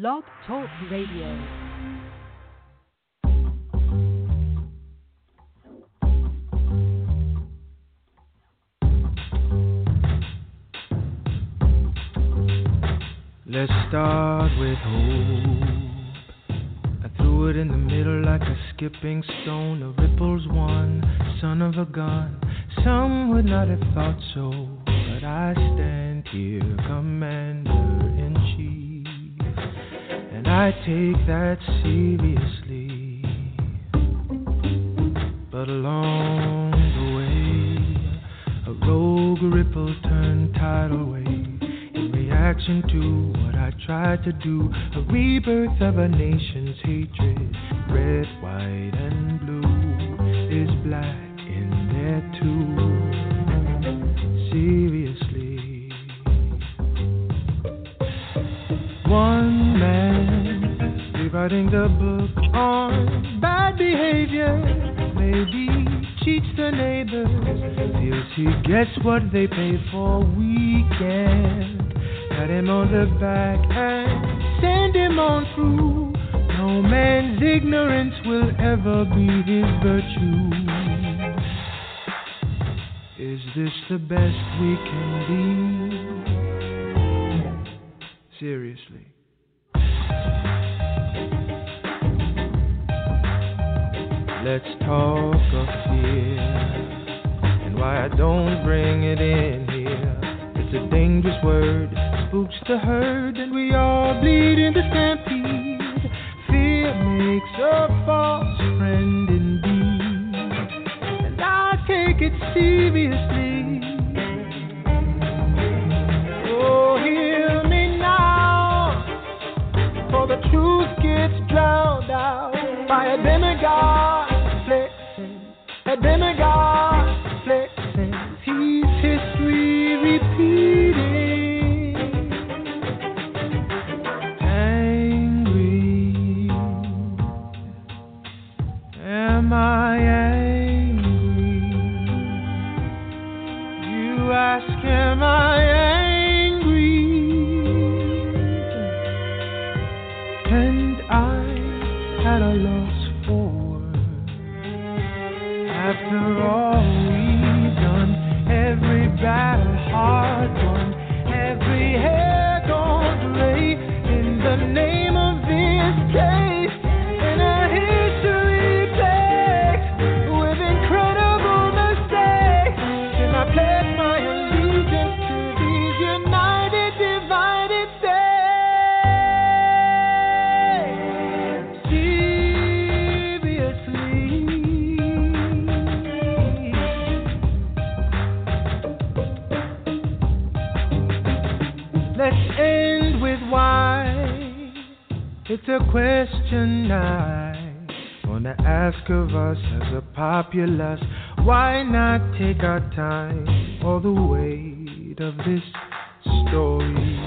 Blog Talk Radio. Let's start with hope. I threw it in the middle like a skipping stone. The ripples one, son of a gun. Some would not have thought so, but I stand here, and I take that seriously. But along the way, a rogue ripple turned tidal wave In reaction to what I tried to do. A rebirth of a nation's hatred. Red, white, and blue is black man the book on bad behavior. Maybe cheats the neighbors. Feels he gets what they pay for weekend. Pat him on the back and send him on through. No man's ignorance will ever be his virtue. Is this the best we can be? Seriously. Let's talk of fear and why I don't bring it in here. It's a dangerous word spooks the herd, and we all bleed in the stampede. Fear makes a false friend indeed, and I take it seriously. Oh, hear me now, for the truth gets drowned out by a demigod demigod Let's end with why. It's a question I wanna ask of us as a populace. Why not take our time? All the weight of this story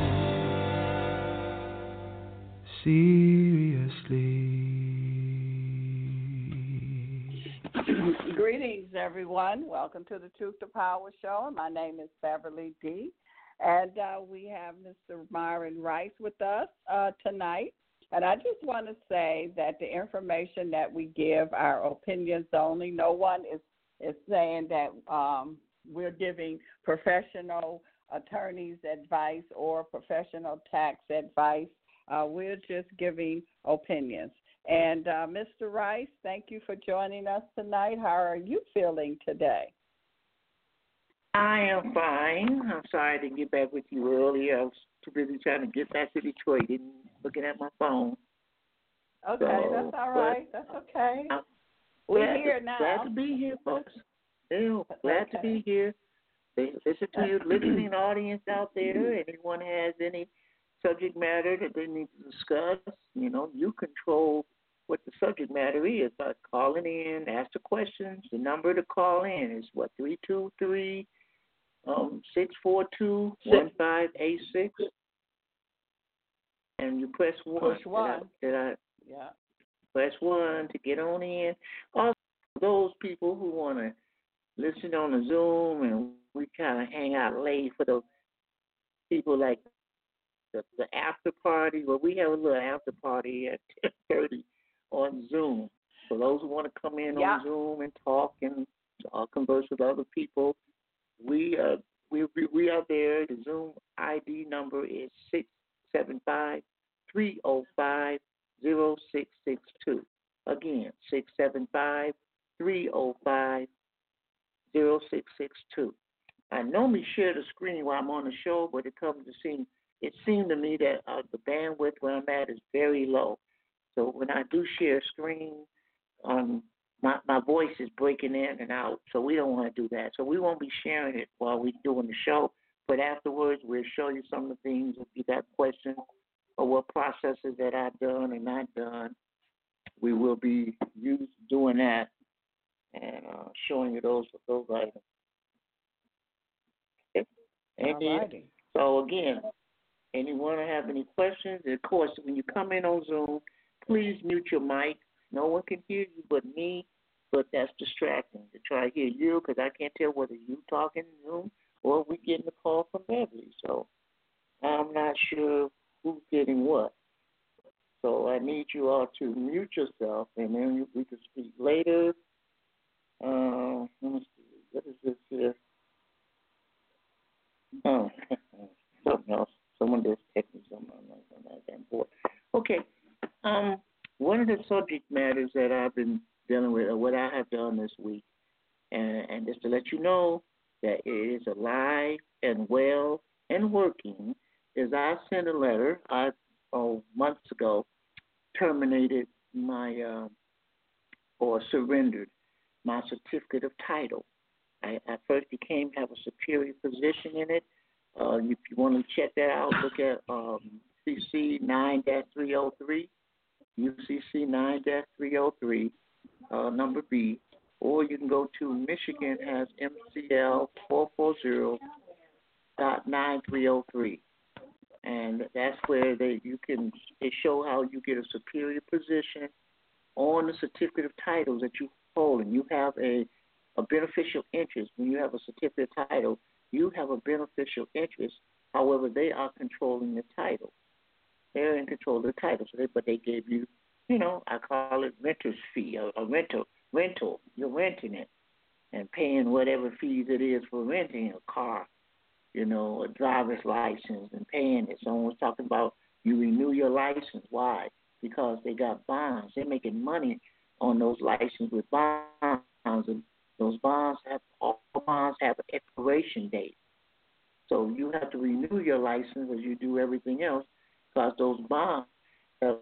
seriously. Greetings, everyone. Welcome to the Truth to Power Show. My name is Beverly D. And uh, we have Mr. Myron Rice with us uh, tonight. And I just want to say that the information that we give our opinions only. No one is is saying that um, we're giving professional attorneys advice or professional tax advice. Uh, we're just giving opinions. And uh, Mr. Rice, thank you for joining us tonight. How are you feeling today? I am fine. I'm sorry I didn't get back with you earlier. I was too busy trying to get back to Detroit and looking at my phone. Okay, So, that's all right. That's okay. I'm We're here to, now. Glad to be here, folks. Yeah, glad to be here. They listen to your listening audience out there. Anyone has any subject matter that they need to discuss, you know, you control what the subject matter is by calling in, ask the questions. The number to call in is what, 323 um, 642 1586. And you press 1. Push 1. Did I, did I, Yeah. press 1 to get on in. Also, those people who want to listen on the Zoom and we kind of hang out late for the people like the, the after party. Well, we have a little after party at 10:30 on Zoom. For those who want to come in Yeah. on Zoom and talk and uh, converse with other people, we uh we we, are there. The Zoom ID number is six seven five three zero five zero six six two. Again, six seven five three zero five zero six six two. I normally share the screen while I'm on the show, but it comes to seem it seemed to me that uh, the bandwidth where I'm at is very low. So when I do share screen, um, my my voice is breaking in and out. So we don't want to do that. So we won't be sharing it while we're doing the show. But afterwards, we'll show you some of the things if you got questions or what processes that I've done and not done. We will be use, doing that and uh, showing you those those items. Okay. So again, anyone have any questions? Of course, when you come in on Zoom, please mute your mic. No one can hear you but me, but that's distracting to try to hear you because I can't tell whether you talking in Zoom or we getting a call from Beverly. So I'm not sure who's getting what. So I need you all to mute yourself, and then we can speak later. Uh, let me see. What is this here? Oh, something else. Someone just texted me something. I'm not, that bored. Okay. Um, one of the subject matters that I've been dealing with, or what I have done this week, and, and just to let you know that it is alive and well and working, is I sent a letter. I oh months ago terminated my uh, or surrendered my certificate of title. I, I first became have a superior position in it. Uh, if you want to check that out, look at um, CC nine three zero three, UCC nine three zero three, uh, number B, or you can go to Michigan has MCL four four zero dot nine three zero three, and that's where they you can they show how you get a superior position on the certificate of titles that you hold, and you have a a beneficial interest. When you have a certificate of title, you have a beneficial interest. However, they are controlling the title. They're in control of the title. But they gave you, you know, I call it renter's fee, a, a rental. Rental. You're renting it and paying whatever fees it is for renting a car, you know, a driver's license and paying it. Someone was talking about you renew your license. Why? Because they got bonds. They're making money on those licenses with bonds and those bonds have all bonds have an expiration date. So you have to renew your license as you do everything else because those bonds have,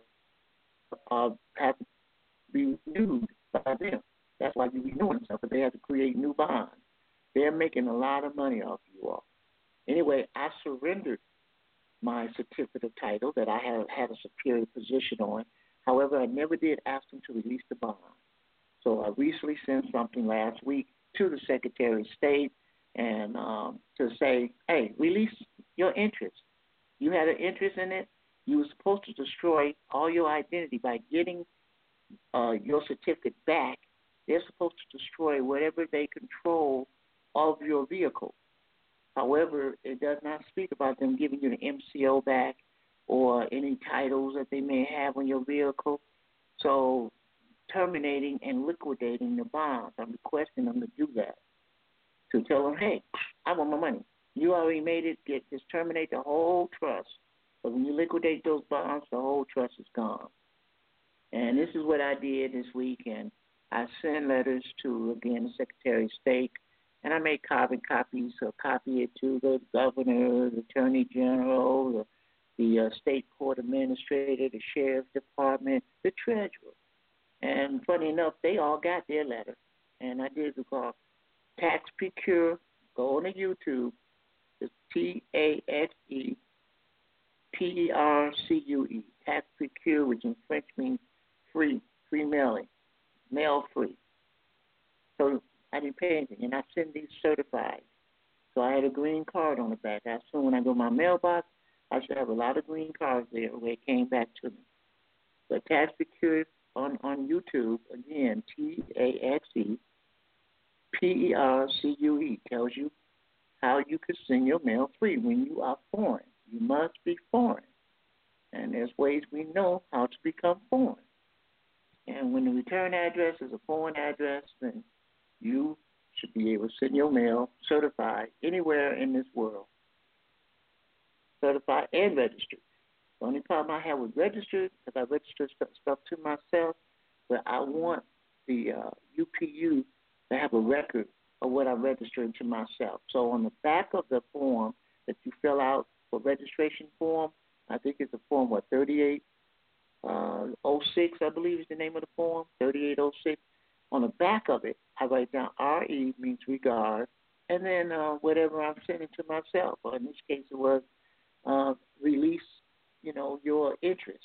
uh, have to be renewed by them. That's why you're renewing stuff, but they have to create new bonds. They're making a lot of money off you all. Anyway, I surrendered my certificate of title that I had had a superior position on. However, I never did ask them to release the bond. So I recently sent something last week to the Secretary of State and um, to say, hey, release your interest. You had an interest in it. You were supposed to destroy all your identity by getting uh, your certificate back. They're supposed to destroy whatever they control of your vehicle. However, it does not speak about them giving you the MCO back or any titles that they may have on your vehicle. So terminating and liquidating the bonds. I'm requesting them to do that. To tell them, hey, I want my money. You already made it. Get just terminate the whole trust. But when you liquidate those bonds, the whole trust is gone. And this is what I did this week. And I sent letters to again the Secretary of State, and I made carbon copies. So copy it to the governor, the attorney general, the, the uh, state court administrator, the sheriff's department, the treasurer. And funny enough, they all got their letter. And I did what's called Taxe Percue. Go on to YouTube. It's T A X E P E R C U E, taxe percue, which in French means free, free mailing, mail free. So I didn't pay anything, and I send these certified. So I had a green card on the back. I assume when I go to my mailbox, I should have a lot of green cards there where it came back to me. But taxe percue on on YouTube again, T A X E P E R C U E tells you how you could send your mail free when you are foreign. You must be foreign. And there's ways we know how to become foreign. And when the return address is a foreign address, then you should be able to send your mail certified anywhere in this world. Certified and registered. The only problem I have with registered, because I register stuff to myself, but I want the uh, UPU to have a record of what I registered to myself. So on the back of the form that you fill out for registration form, I think it's a form what 38 uh, I believe is the name of the form, 3806. On the back of it, I write down RE means regard, and then uh, whatever I'm sending to myself. Or in this case, it was uh, release, you know, your interest.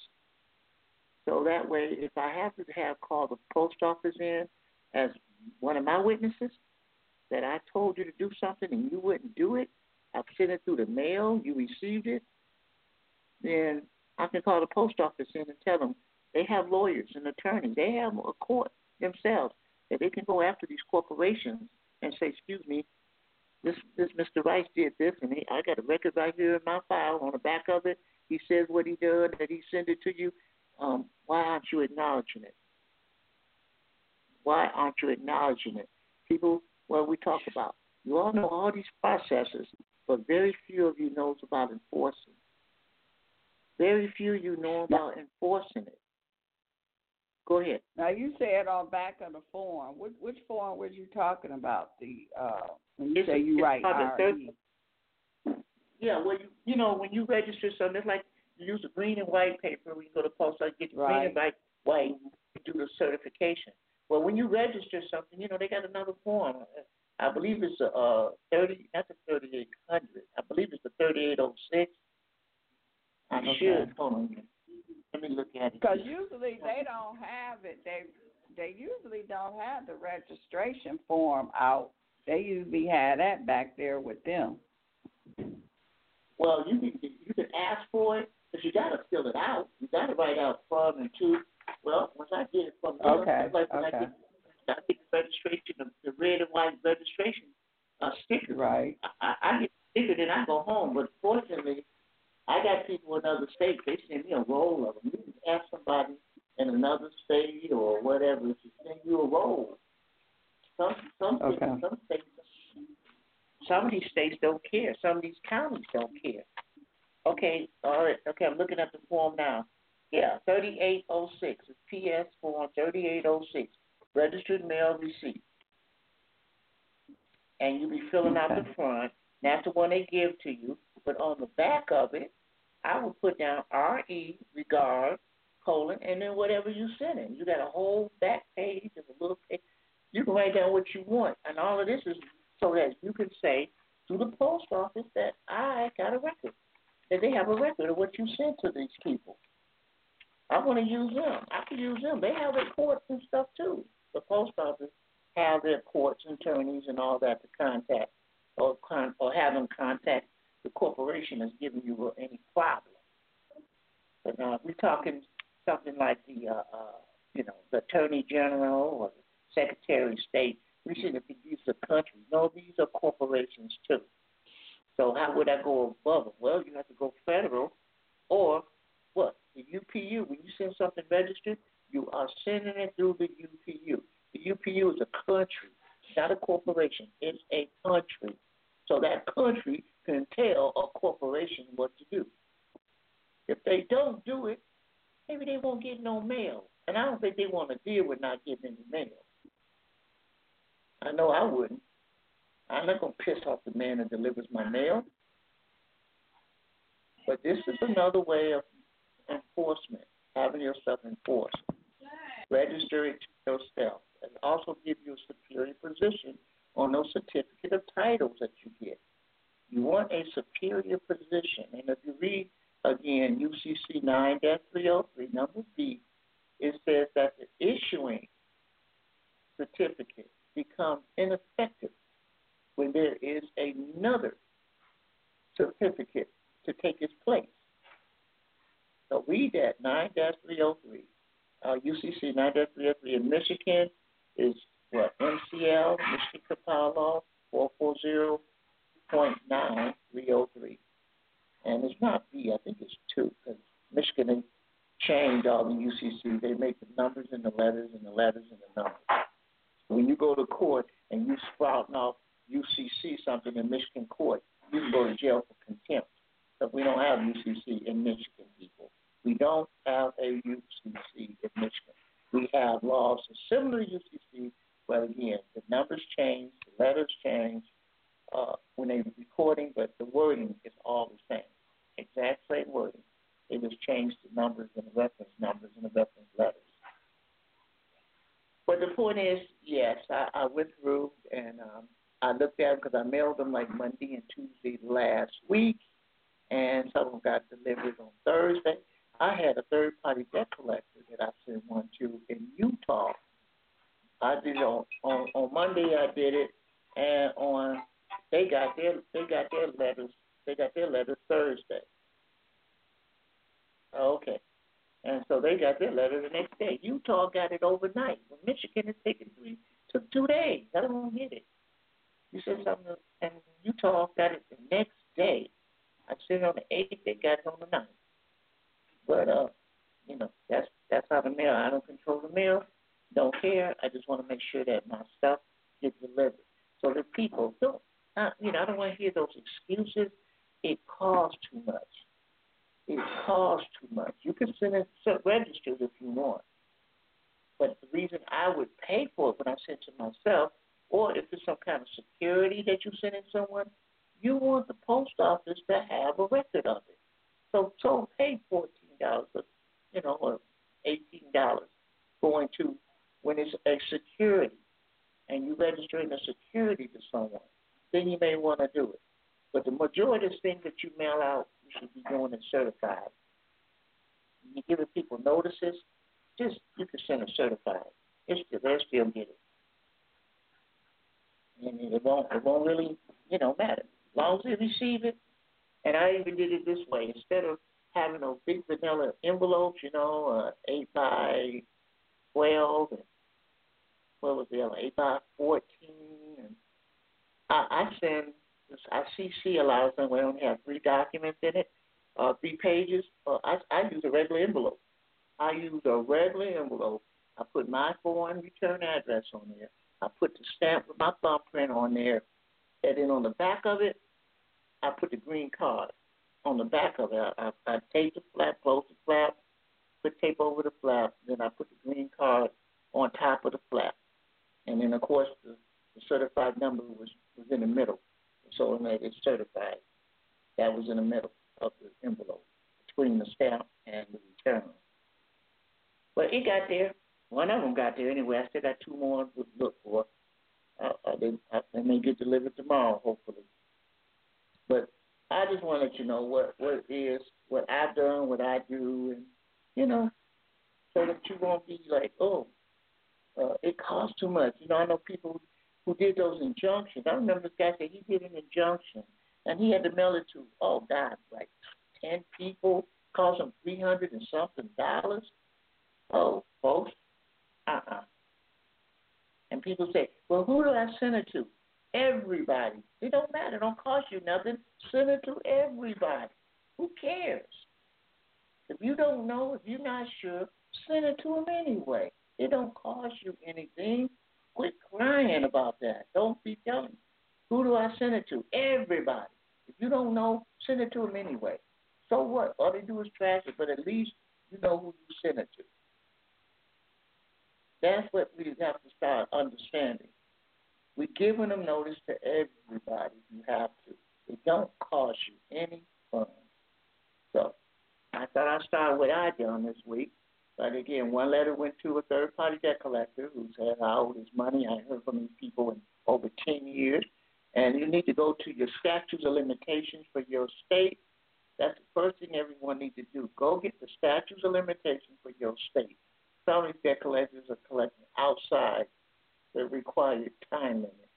So that way, if I have to have call the post office in as one of my witnesses that I told you to do something and you wouldn't do it, I've sent it through the mail, you received it, then I can call the post office in and tell them they have lawyers and attorneys. They have a court themselves that they can go after these corporations and say, "Excuse me, this this Mr. Rice did this, and he, I got a record right here in my file. On the back of it, he says what he did, that he sent it to you. Um, why aren't you acknowledging it? Why aren't you acknowledging it? People, well, we talk about you all know all these processes, but very few of you knows about enforcing. Very few of you know about enforcing it. Go ahead. Now you said on back of the form. Which, which form were you talking about? The uh, when you it's say you write RE. Yeah, well, you you know when you register something, it's like you use the green and white paper. When you go to post office, get the right. green and white white to do the certification. Well, when you register something, you know they got another form. I believe it's a uh, thirty, not the thirty eight hundred. I believe it's the thirty eight oh six. I okay. should. Hold on. Let me look at it. Because usually they don't have it. They they usually don't have the registration form out. They usually have that back there with them. Well, you can you can ask for it, but you got to fill it out. You got to write out from and to. Well, once I get it from them, okay, like when okay. I get, I get the registration, the, the red and white registration uh, sticker. Right. I, I get sticker, then I go home. But fortunately, I got people in other states. They send me a roll of them. You can ask somebody in another state or whatever to send you a roll. Some some Okay. states, some states, some of these states don't care. Some of these counties don't care. Okay, all right. Okay, I'm looking at the form now. Yeah, 3806. It's PS form 3806. Registered mail receipt. And you'll be filling out the front. not the one they give to you. But on the back of it, I will put down RE, regard, colon, and then whatever you send in. You got a whole back page and a little page. You can write down what you want. And all of this is so that you can say to the post office that I got a record, that they have a record of what you sent to these people. I want to use them. I can use them. They have reports and stuff too. The post office have their courts, and attorneys, and all that to contact or con- or have them contact the corporation that's giving you any problem. But now, if we're talking something like the, uh, uh, you know, the Attorney General or the Secretary of State, we shouldn't be these are countries. No, these are corporations too. So how would I go above them? Well, you have to go federal, or what? The UPU. When you send something registered, you are sending it through the UPU. The UPU is a country, not a corporation. It's a country. So that country can tell a corporation what to do. If they don't do it, maybe they won't get no mail. And I don't think they want to deal with not getting any mail. I know I wouldn't. I'm not going to piss off the man that delivers my mail. But this is another way of enforcement, having yourself enforced. Register it yourself and also give you a superior position on those certificate of titles that you get. You want a superior position. And if you read again, UCC 9 303, number B, it says that the issuing certificate becomes ineffective when there is another certificate to take its place. So read that 9 303. Uh, UCC 9 303 in Michigan is what? MCL, Michigan Law 440.9303. And it's not B, I think it's 2, because Michigan changed all the UCC. They make the numbers and the letters and the letters and the numbers. When you go to court and you sprouting off UCC something in Michigan court, you can go to jail for contempt. But we don't have UCC in Michigan. We don't have a UCC in Michigan. We have laws similar to UCC, but again, the numbers change, the letters change uh, when they're recording, but the wording is all the same. Exact same wording. They just change the numbers and the reference numbers and the reference letters. But the point is, yes, I, I went through and um, I looked at them because I mailed them like Monday and Tuesday last week, and some of them got delivered on Thursday. I had a third party debt collector that I sent one to in Utah. I did it on, on on Monday. I did it, and on they got their they got their letters they got their letters Thursday. Okay. And so they got their letter the next day. Utah got it overnight. Well, Michigan is taking three took two days. I don't get it. You said something, and Utah got it the next day. I sent it on the eighth. They got it on the ninth. But uh, you know, that's that's how the mail. I don't control the mail. Don't care. I just want to make sure that my stuff gets delivered. So the people don't. Uh, you know, I don't want to hear those excuses. It costs too much. It costs too much. You can send it registered if you want. But the reason I would pay for it when I send to myself, or if it's some kind of security that you send in someone, you want the post office to have a record of it. So so pay fourteen dollars, you know, or eighteen dollars going to when it's a security and you registering the security to someone, then you may want to do it. But the majority of things that you mail out, you should be doing it certified. You're giving people notices, just you can send it certified. It's still, they'll still get it. And it won't it won't really, you know, matter. As long as they receive it. And I even did it this way. Instead of having those big vanilla envelopes, you know, uh, eight by twelve and what was the other eight by fourteen and I, I send I CC a lot of them we only have three documents in it, uh, three pages. Uh, I, I use a regular envelope. I use a regular envelope. I put my foreign return address on there. I put the stamp with my thumbprint on there, and then on the back of it, I put the green card. On the back of it, I, I, I tape the flap, close the flap, put tape over the flap, then I put the green card on top of the flap, and then of course the, the certified number was was in the middle so it made it certified. That was in the middle of the envelope between the stamp and the return. But it got there. One of them got there anyway. I still got two more to look for. Uh, they, uh, they may get delivered tomorrow, hopefully. But I just want to let you know what what is, what I've done, what I do, and you know, so that you won't be like, oh, uh, it costs too much. You know, I know people who did those injunctions. I remember this guy said he did an injunction and he had to mail it to oh God, like ten people, cost him three hundred and something dollars. Oh, folks, uh uh-uh. uh And people say, Well, who do I send it to? Everybody. It don't matter, it don't cost you nothing. Send it to everybody. Who cares? If you don't know, if you're not sure, send it to them anyway. It don't cost you anything. Quit crying about that. Don't be telling. Who do I send it to? Everybody. If you don't know, send it to them anyway. So what? All they do is trash it, but at least you know who you send it to. That's what we have to start understanding. We're giving them notice to everybody. You have to. It don't cost you any fun. So I thought I'd start what I done this week. But again, one letter went to a third party debt collector who said I owed his money. I heard from these people in over 10 years. And you need to go to your statutes of limitations for your state That's the first thing everyone needs to do. Go get the statutes of limitation for your state. Felony debt collectors are collecting outside the required time limit.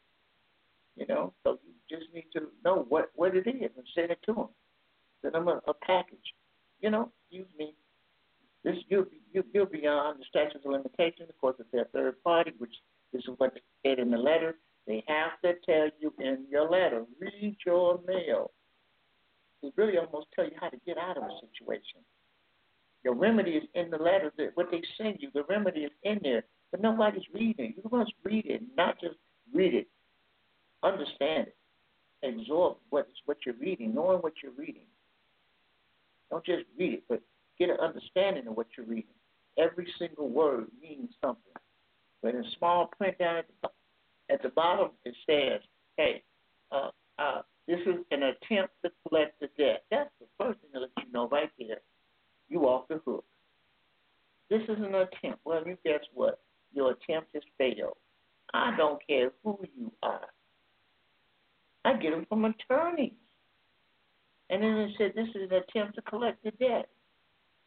You know, so you just need to know what, what it is and send it to them. Send them a, a package. You know, excuse me. This you'll be you, you'll be beyond the statute of limitation. Of course, if they're third party, which is what they said in the letter, they have to tell you in your letter. Read your mail. They really almost tell you how to get out of a situation. Your remedy is in the letter. That what they send you, the remedy is in there, but nobody's reading. You must read it, not just read it. Understand it. Absorb what what you're reading, knowing what you're reading. Don't just read it, but get an understanding of what you're reading. Every single word means something. But in small print down at the, at the bottom, it says, hey, uh, uh, this is an attempt to collect the debt. That's the first thing let you know right there. You off the hook. This is an attempt. Well, you guess what? Your attempt has failed. I don't care who you are. I get them from attorneys. And then it said this is an attempt to collect the debt.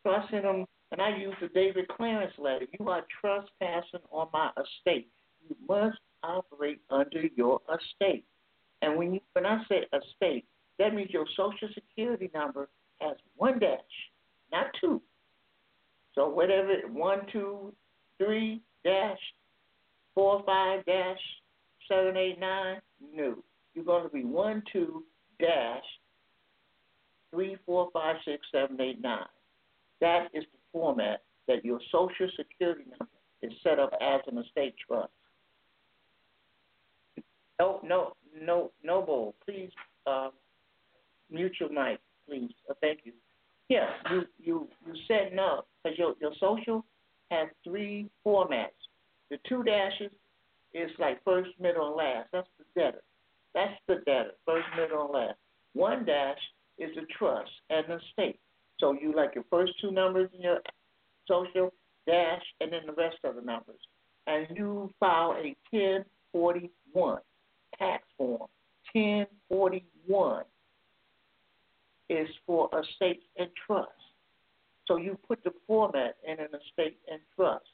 So I sent them, and I used the David Clarence letter. You are trespassing on my estate. You must operate under your estate. And when you when I say estate, that means your social security number has one dash, not two. So whatever one, two, three dash, four, five dash, seven, eight, nine, no. You're going to be one, two dash, three, four, five, six, seven, eight, nine. That is the format that your social security number is set up as an estate trust. No, no, no, Noble, please uh, mute your mic, please. Uh, thank you. Yeah, you you you said no because your your social has three formats. The two dashes is like first, middle, and last. That's the debtor. That's the debtor. First, middle, and last. One dash is the trust and the state. So you like your first two numbers in your social dash, and then the rest of the numbers. And you file a 1041 tax form 1041 is for estates and trust. So you put the format in an estate and trust.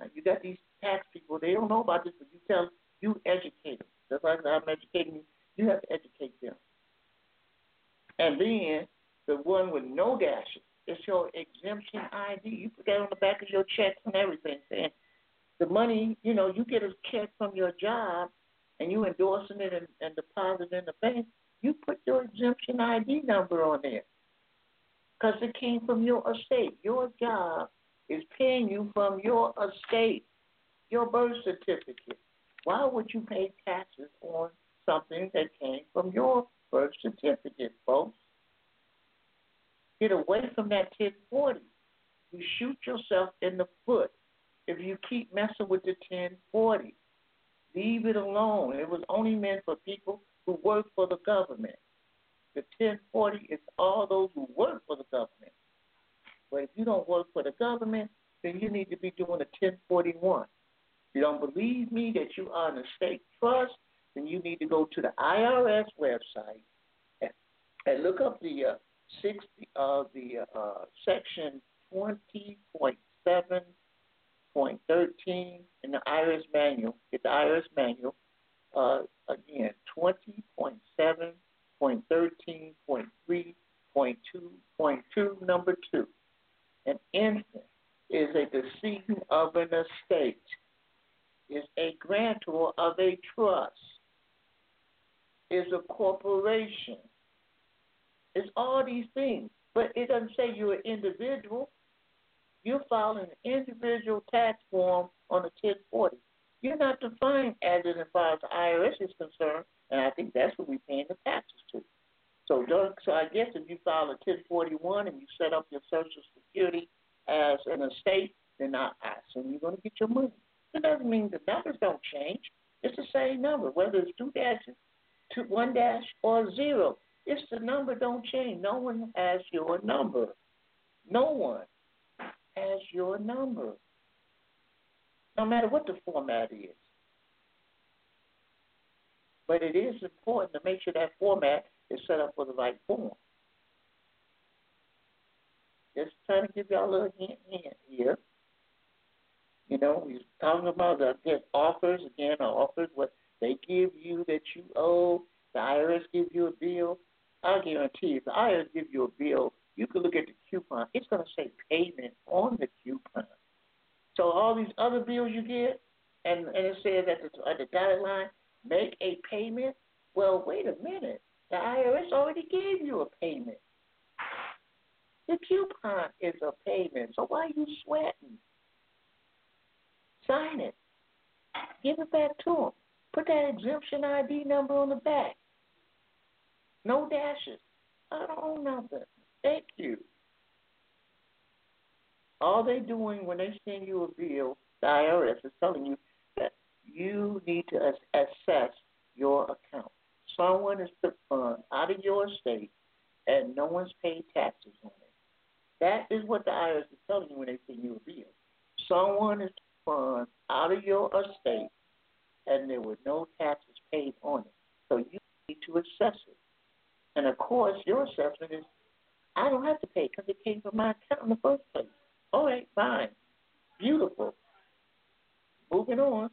Now you got these tax people, they don't know about this, but you tell you educate them. Just like I'm educating you, you have to educate them. And then the one with no dashes, it's your exemption ID. You put that on the back of your checks and everything, saying the money, you know, you get a check from your job and you endorsing it and, and depositing in the bank, you put your exemption ID number on there because it came from your estate. Your job is paying you from your estate, your birth certificate. Why would you pay taxes on something that came from your birth certificate, folks? Get away from that 1040. You shoot yourself in the foot if you keep messing with the 1040. Leave it alone. It was only meant for people who work for the government. The 1040 is all those who work for the government. But if you don't work for the government, then you need to be doing a 1041. If you don't believe me that you are in a state trust, then you need to go to the IRS website and, and look up the uh, 60 of uh, the uh, section 20.7 point thirteen in the IRS manual. Get the IRS manual. Uh, again, twenty point seven point thirteen point three point two point two number two. An infant is a decedent of an estate. Is a grantor of a trust. Is a corporation. It's all these things, but it doesn't say you're an individual you're filing an individual tax form on a 1040. You're not defined as it as the IRS is concerned, and I think that's what we're paying the taxes to. So, Doug, so I guess if you file a 1041 and you set up your Social Security as an estate, then I, I assume you're going to get your money. It doesn't mean the numbers don't change. It's the same number, whether it's two dashes, two, one dash, or zero. It's the number don't change. No one has your number. No one has your number, no matter what the format is. But it is important to make sure that format is set up for the right form. Just trying to give y'all a little hint, hint here. You know, we're talking about the again, offers again, offers what they give you that you owe. The IRS gives you a bill. I guarantee if the IRS gives you a bill, you can look at the coupon. It's going to say payment on the coupon. So all these other bills you get, and, and it says at the, at the dotted line, make a payment. Well, wait a minute. The IRS already gave you a payment. The coupon is a payment. So why are you sweating? Sign it. Give it back to them. Put that exemption ID number on the back. No dashes. I don't own nothing. Thank you. All they're doing when they send you a bill, the IRS is telling you that you need to assess your account. Someone has put funds out of your estate and no one's paid taxes on it. That is what the IRS is telling you when they send you a bill. Someone has put funds out of your estate and there were no taxes paid on it. So you need to assess it. And of course, your assessment is, I don't have to pay because it came from my account in the first place. All right, fine. Beautiful. Moving on.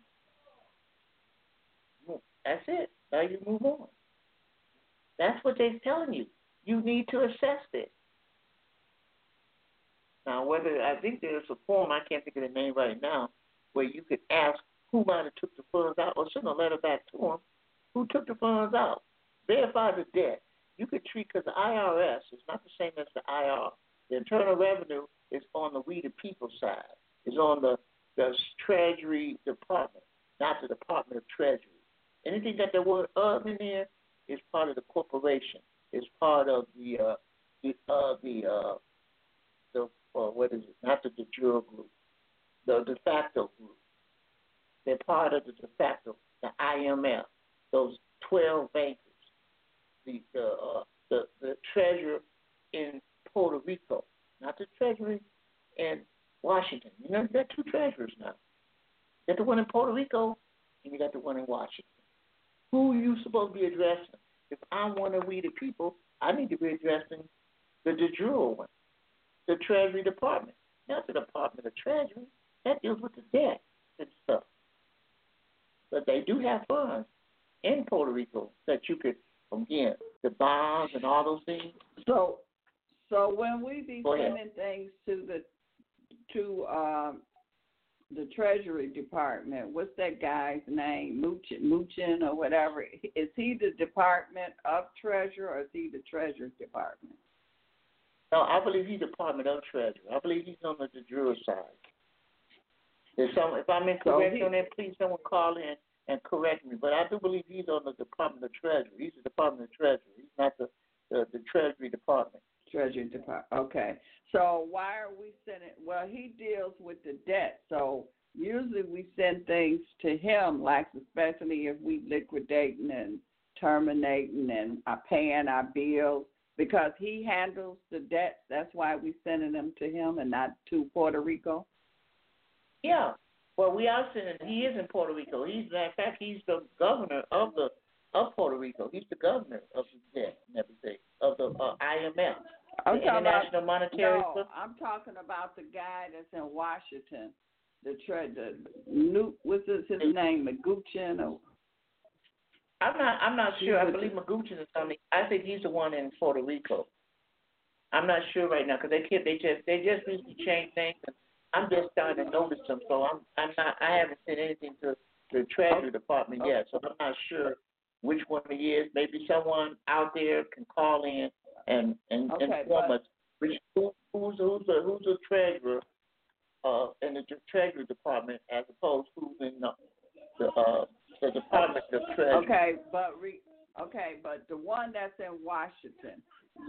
That's it. Now you move on. That's what they're telling you. You need to assess it. Now, whether I think there's a form, I can't think of the name right now, where you could ask who might have took the funds out or send a letter back to them who took the funds out. Verify the debt. You could treat, because the IRS is not the same as the IR. The Internal Revenue is on the we the people side. Is on the the Treasury Department, not the Department of Treasury. Anything that the word of in there is part of the corporation. Is part of the uh, the uh, the uh, the uh, what is it? Not the de jure group, the de facto group. They're part of the de facto, the IMF. Those twelve bankers, the the uh, the, the treasurer in Puerto Rico, not the treasury in Washington. You know, you got two treasurers now. You got the one in Puerto Rico and you got the one in Washington. Who are you supposed to be addressing? If I'm one of we the people, I need to be addressing the de jure one, the Treasury Department, not the Department of Treasury. That deals with the debt and stuff. But they do have funds in Puerto Rico that you could, again, the bonds and all those things. So, so when we be sending things to the to um, the Treasury Department. What's that guy's name? Muchin, Muchin or whatever. Is he the Department of Treasury or is he the Treasury Department? No, I believe he's Department of Treasury. I believe he's on the de jure side. If, some, if I'm incorrect so he, on that, please someone call in and correct me. But I do believe he's on the Department of Treasury. He's the Department of Treasury. He's not the, the, the Treasury Department. Treasury Department. Okay. So why are we sending? Well, he deals with the debt. So usually we send things to him, like especially if we liquidating and terminating and are paying our bills because he handles the debts. That's why we sending them to him and not to Puerto Rico. Yeah. Well, we are sending. He is in Puerto Rico. He's in fact he's the governor of the of Puerto Rico. He's the governor of the debt and everything of the uh, IMF. I'm the International about, Monetary no, I'm talking about the guy that's in Washington. The tre- the new what's his, his name McGuchin or I'm not I'm not sure. I believe McGuchin is something. I think he's the one in Puerto Rico. I'm not sure right now because they keep, they just they just recently changed things. And I'm just starting to notice them, so I'm I'm not I haven't sent anything to the Treasury Department yet, so I'm not sure which one it is. Maybe someone out there can call in and and okay, inform but, us who's who's the who's the treasurer uh in the treasury department as opposed to who's in the the uh the department of treasury. Okay, but re, okay, but the one that's in Washington,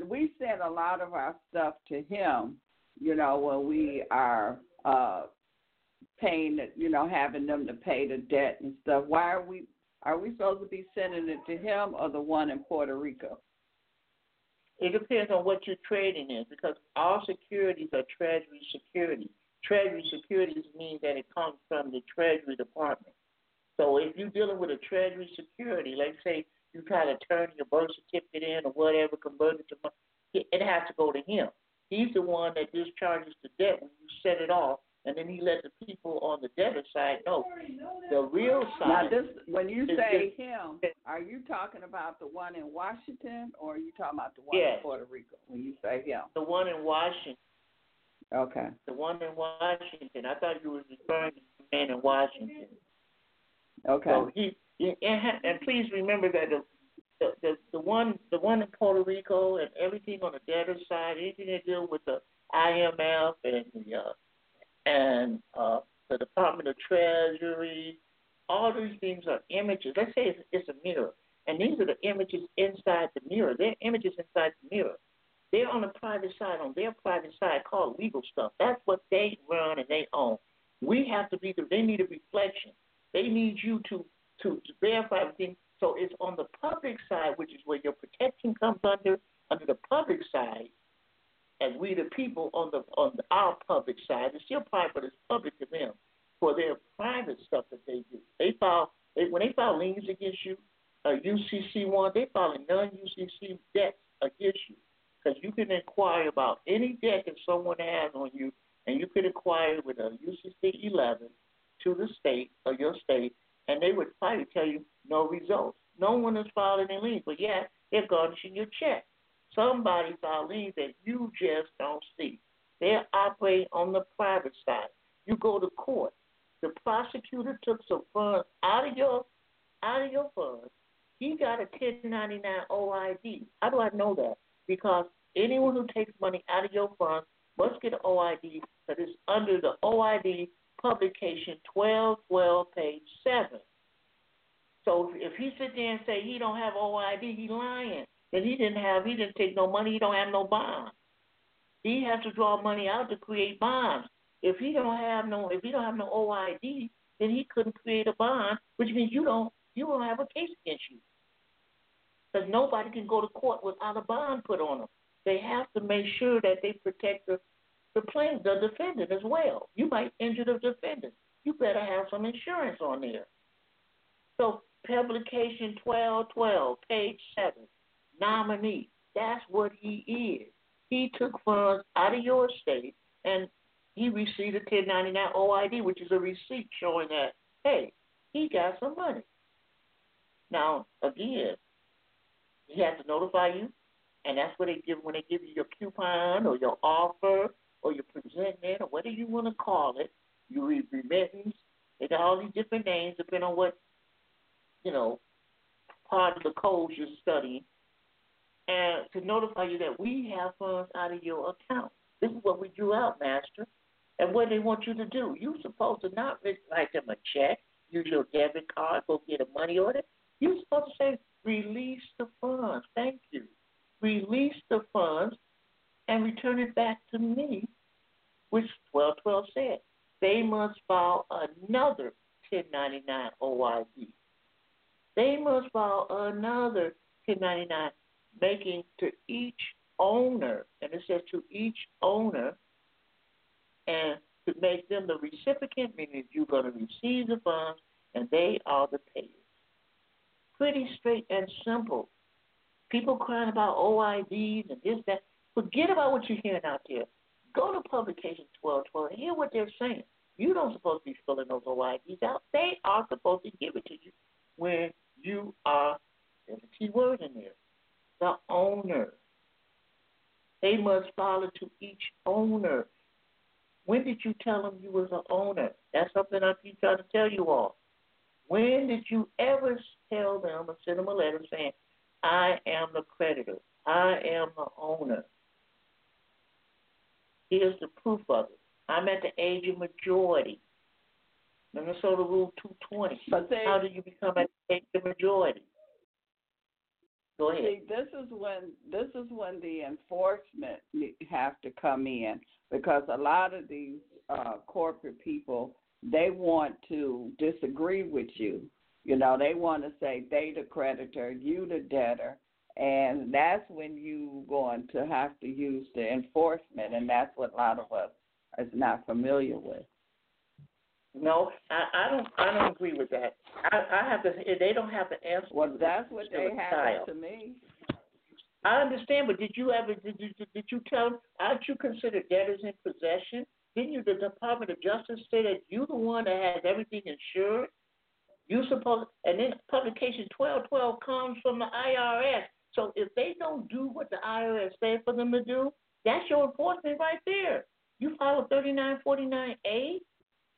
we send a lot of our stuff to him. You know when we are uh paying, you know, having them to pay the debt and stuff. Why are we are we supposed to be sending it to him or the one in Puerto Rico? It depends on what you're trading in because all securities are Treasury securities. Treasury securities means that it comes from the Treasury Department. So if you're dealing with a Treasury security, like say you try to turn your birth certificate in or whatever, convert it to money, it has to go to him. He's the one that discharges the debt when you set it off, and then he let the people on the debtor side know. The real side. Now, this when you say him, are you talking about the one in Washington or are you talking about the one Yes. in Puerto Rico? When you say him, the one in Washington. okay. The one in Washington. I thought you were referring to the man in Washington. Okay. So he, he and, and please remember that the, the the the one the one in Puerto Rico and everything on the debtor side, anything to do with the IMF and the uh, and uh, the Department of Treasury, all these things are images. Let's say it's, it's a mirror, and these are the images inside the mirror. They're images inside the mirror. They're on the private side, on their private side, called legal stuff. That's what they run and they own. We have to be the. They need a reflection. They need you to to, to verify everything. So it's on the public side, which is where your protection comes under. Under the public side, as we the people on the on the, our public side, it's still private, but it's public to them for their private stuff that they do. They file they, when they file liens against you, uh, UCC one, they file a non UCC debt against you because you can inquire about any debt that someone has on you, and you can inquire with a UCC eleven to the state or your state, and they would probably tell you no results. No one has filed any liens, but yet they're garnishing your check. Somebody filed that you just don't see. They operate on the private side. You go to court. The prosecutor took some funds out of your out of your funds. He got a 1099 OID. How do I know that? Because anyone who takes money out of your funds must get an OID that is under the OID publication 1212, page 7. So if he sit there and say he don't have OID, he lying. That he didn't have, he didn't take no money, he don't have no bond. He has to draw money out to create bonds. If he don't have no, if he don't have no OID, then he couldn't create a bond, which means you don't, you don't have a case against you. Because nobody can go to court without a bond put on them. They have to make sure that they protect the the plaintiff, the defendant as well. You might injure the defendant. You better have some insurance on there. So publication twelve twelve, page seven, nominee. That's what he is. He took funds out of your estate and he received a 1099 OID, which is a receipt showing that, hey, he got some money. Now, again, he has to notify you, and that's what they give when they give you your coupon or your offer or your presentment or whatever you want to call it. You read remittance. They got all these different names depending on what, you know, part of the codes you're studying. And to notify you that we have funds out of your account. This is what we drew out, Master. And what they want you to do. You're supposed to not write them a check, use your debit card, go get a money order. You're supposed to say, release the funds. Thank you. Release the funds and return it back to me, which 1212 said. They must file another 1099 OID. They must file another 1099, making to each owner, and it says to each owner, and to make them the recipient, meaning you're going to receive the funds and they are the payers. Pretty straight and simple. People crying about OIDs and this, that. Forget about what you're hearing out there. Go to publication 1212 and hear what they're saying. You don't supposed to be filling those OIDs out. They are supposed to give it to you when you are, there's a key word in there, the owner. They must it to each owner. When did you tell them you was an owner? That's something I keep trying to tell you all. When did you ever tell them or send them a letter saying, I am the creditor, I am the owner? Here's the proof of it. I'm at the age of majority. Minnesota Rule 220. But they, How do you become at the age of majority? Go ahead. See, this is when this is when the enforcement have to come in because a lot of these uh, corporate people they want to disagree with you. You know, they want to say they the creditor, you the debtor, and that's when you going to have to use the enforcement, and that's what a lot of us is not familiar with. No, I, I don't. I don't agree with that. I, I have to. They don't have to answer. Well, that's what they have to me. I understand, but did you ever did you did you tell? Aren't you considered debtors in possession? Didn't you? The Department of Justice say that you're the one that has everything insured. You supposed, and then publication twelve twelve comes from the IRS. So if they don't do what the IRS said for them to do, that's your enforcement right there. You a thirty nine forty nine A.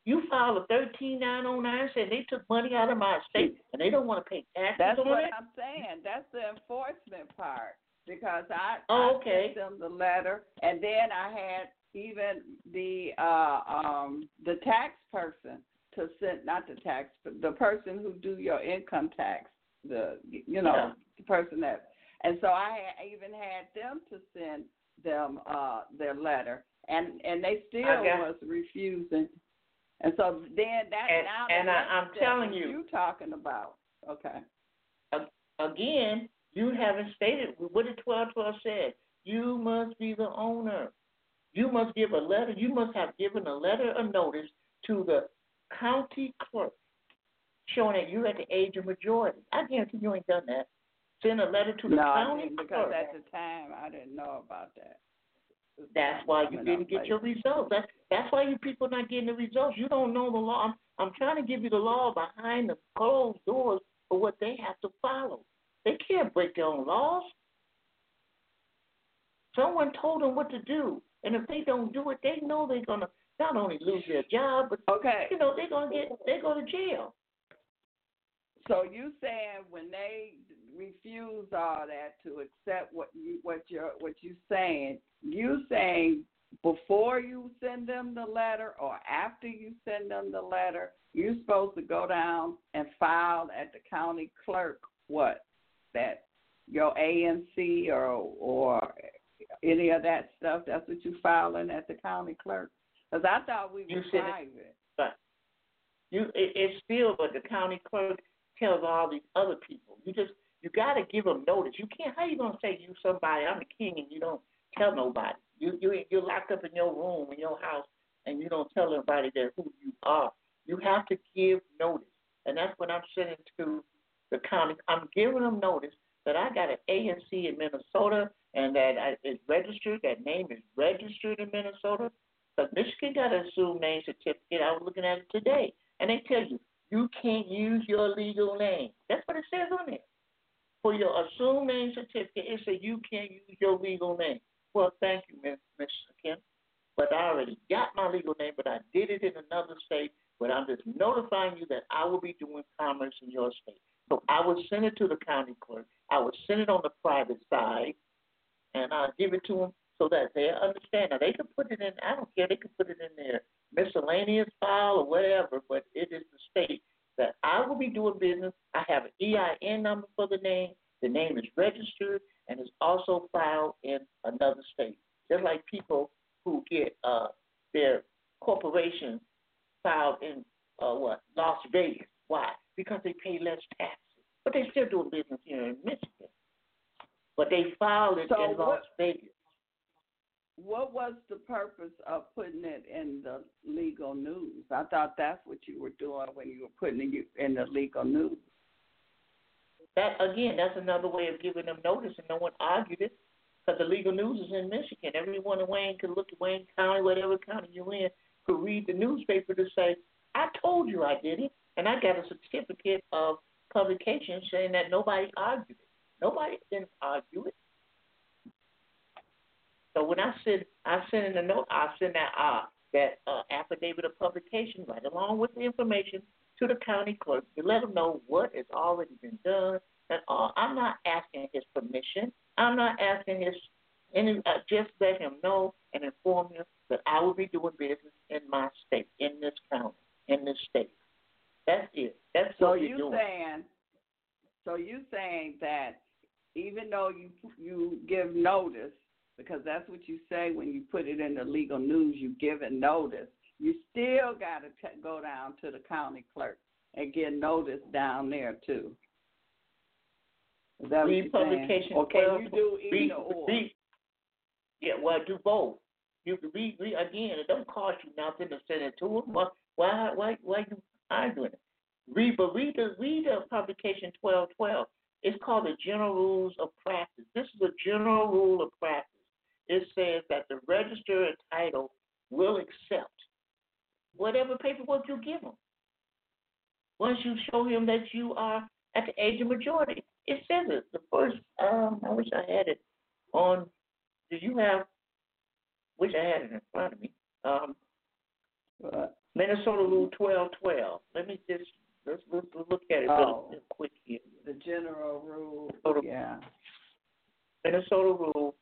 You file a thirteen nine oh nine saying they took money out of my estate and they don't want to pay taxes That's on what it. I'm saying. That's the enforcement part because I, Oh, I sent them the letter, and then I had even the uh um the tax person to send not the tax but the person who do your income tax the you know Yeah. the person that and so I had, even had them to send them uh their letter and and they still was refusing and so then that And- now and I, I'm telling you. you talking about okay Again, you haven't stated what did twelve twelve said. You must be the owner. You must give a letter. You must have given a letter of notice to the county clerk showing that you're at the age of majority. I guarantee you ain't done that. Send a letter to the no, I county didn't, because clerk. at the time I didn't know about that. That's why you didn't get your results. That's that's why you people not getting the results. You don't know the law. I'm, I'm trying to give you the law behind the closed doors for what they have to follow. They can't break their own laws. Someone told them what to do, and if they don't do it, they know they're gonna not only lose their job, but Okay, you know they're gonna get they go to jail. So you saying when they refuse all that to accept what you what you're what you saying, you saying before you send them the letter or after you send them the letter, you're supposed to go down and file at the county clerk what that your ANC or or any of that stuff. That's what you filing at the county clerk. Because I thought we You were it- private. But you, it, it's still, but the county clerk tells all these other people. You just, you got to give them notice. You can't. How you gonna say you somebody? I'm the king, and you don't tell nobody. You, you, you're locked up in your room in your house, and you don't tell anybody that who you are. You have to give notice, and that's what I'm sending to the county. I'm giving them notice that I got an ANC in Minnesota, and that I, it's registered. That name is registered in Minnesota. But Michigan got an assumed name certificate. I was looking at it today, and they tell you you can't use your legal name. That's what it says on there. For your assumed name certificate, it says you can't use your legal name. Well, thank you, Miss Miss Kim. But I already got my legal name, but I did it in another state. But I'm just notifying you that I will be doing commerce in your state. So I will send it to the county clerk. I will send it on the private side, and I'll give it to them so that they understand. Now they can put it in. I don't care. They can put it in their miscellaneous file or whatever. But it is the state that I will be doing business. I have an EIN number for the name. The name is registered and is also filed in another state. Just like people who get uh, their corporation filed in uh, what Las Vegas. Why? Because they pay less taxes, but they still doing business here in Michigan. But they filed it So in Las what- Vegas. What was the purpose of putting it in the legal news? I thought that's what you were doing when you were putting it in the legal news. That again, that's another way of giving them notice, and no one argued it because the legal news is in Michigan. Everyone in Wayne could look at Wayne County, whatever county you're in, could read the newspaper to say, "I told you I did it," and I got a certificate of publication saying that nobody argued it. Nobody didn't argue it. So when I send, I send in a note, I send that uh, that uh, affidavit of publication right along with the information to the county clerk to let them know what has already been done. And all. I'm not asking his permission. I'm not asking his any. Uh, just let him know and inform him that I will be doing business in my state, in this county, in this state. That's it. That's So what we're you doing. saying, so you saying that even though you you give notice, because that's what you say when you put it in the legal news, you give it notice. You still got to t- go down to the county clerk and get notice down there too. Is that what Read you're saying? publication Or can 12, you do read, or? read- yeah, well, do both. You can read, read again. It don't cost you nothing to send it to them. Why, why, why, why you arguing it? Read, but read the read the publication twelve twelve. It's called the General Rules of Practice. This is a general rule of practice. It says that the register and title will accept whatever paperwork you give them. Once you show him that you are at the age of majority, it says it. The first, um, I wish I had it on. Do you have? Wish I had it in front of me. Um, uh, Minnesota Rule twelve twelve. Let me just let's, let's look at it oh, real quick here. The general rule. Minnesota, yeah. Minnesota Rule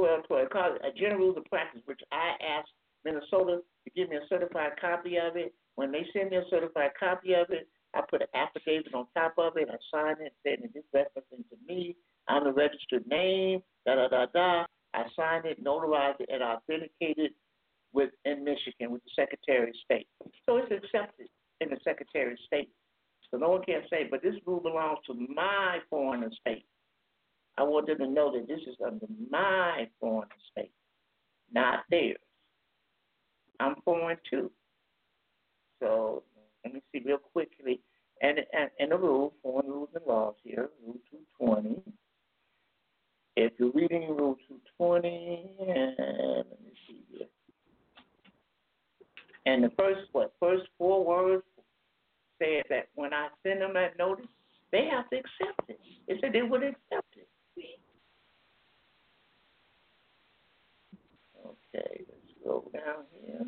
twelve twelve. A general rules of practice, which I asked Minnesota to give me a certified copy of it. When they send me a certified copy of it, I put an affidavit on top of it. I sign it saying this referencing to me. I'm the registered name. Da da da da. I signed it, notarized it, and authenticated with in Michigan with the Secretary of State. So it's accepted in the Secretary of State. So no one can say, but this rule belongs to my foreign estate. I want them to know that this is under my foreign estate, not theirs. I'm foreign too. So let me see real quickly. And, and, and the rule, foreign rules and laws here, Rule 220. If you're reading Rule 220, and let me see here. And the first, what, first four words said that when I send them that notice, they have to accept it. They said they would accept. Okay, let's go down here.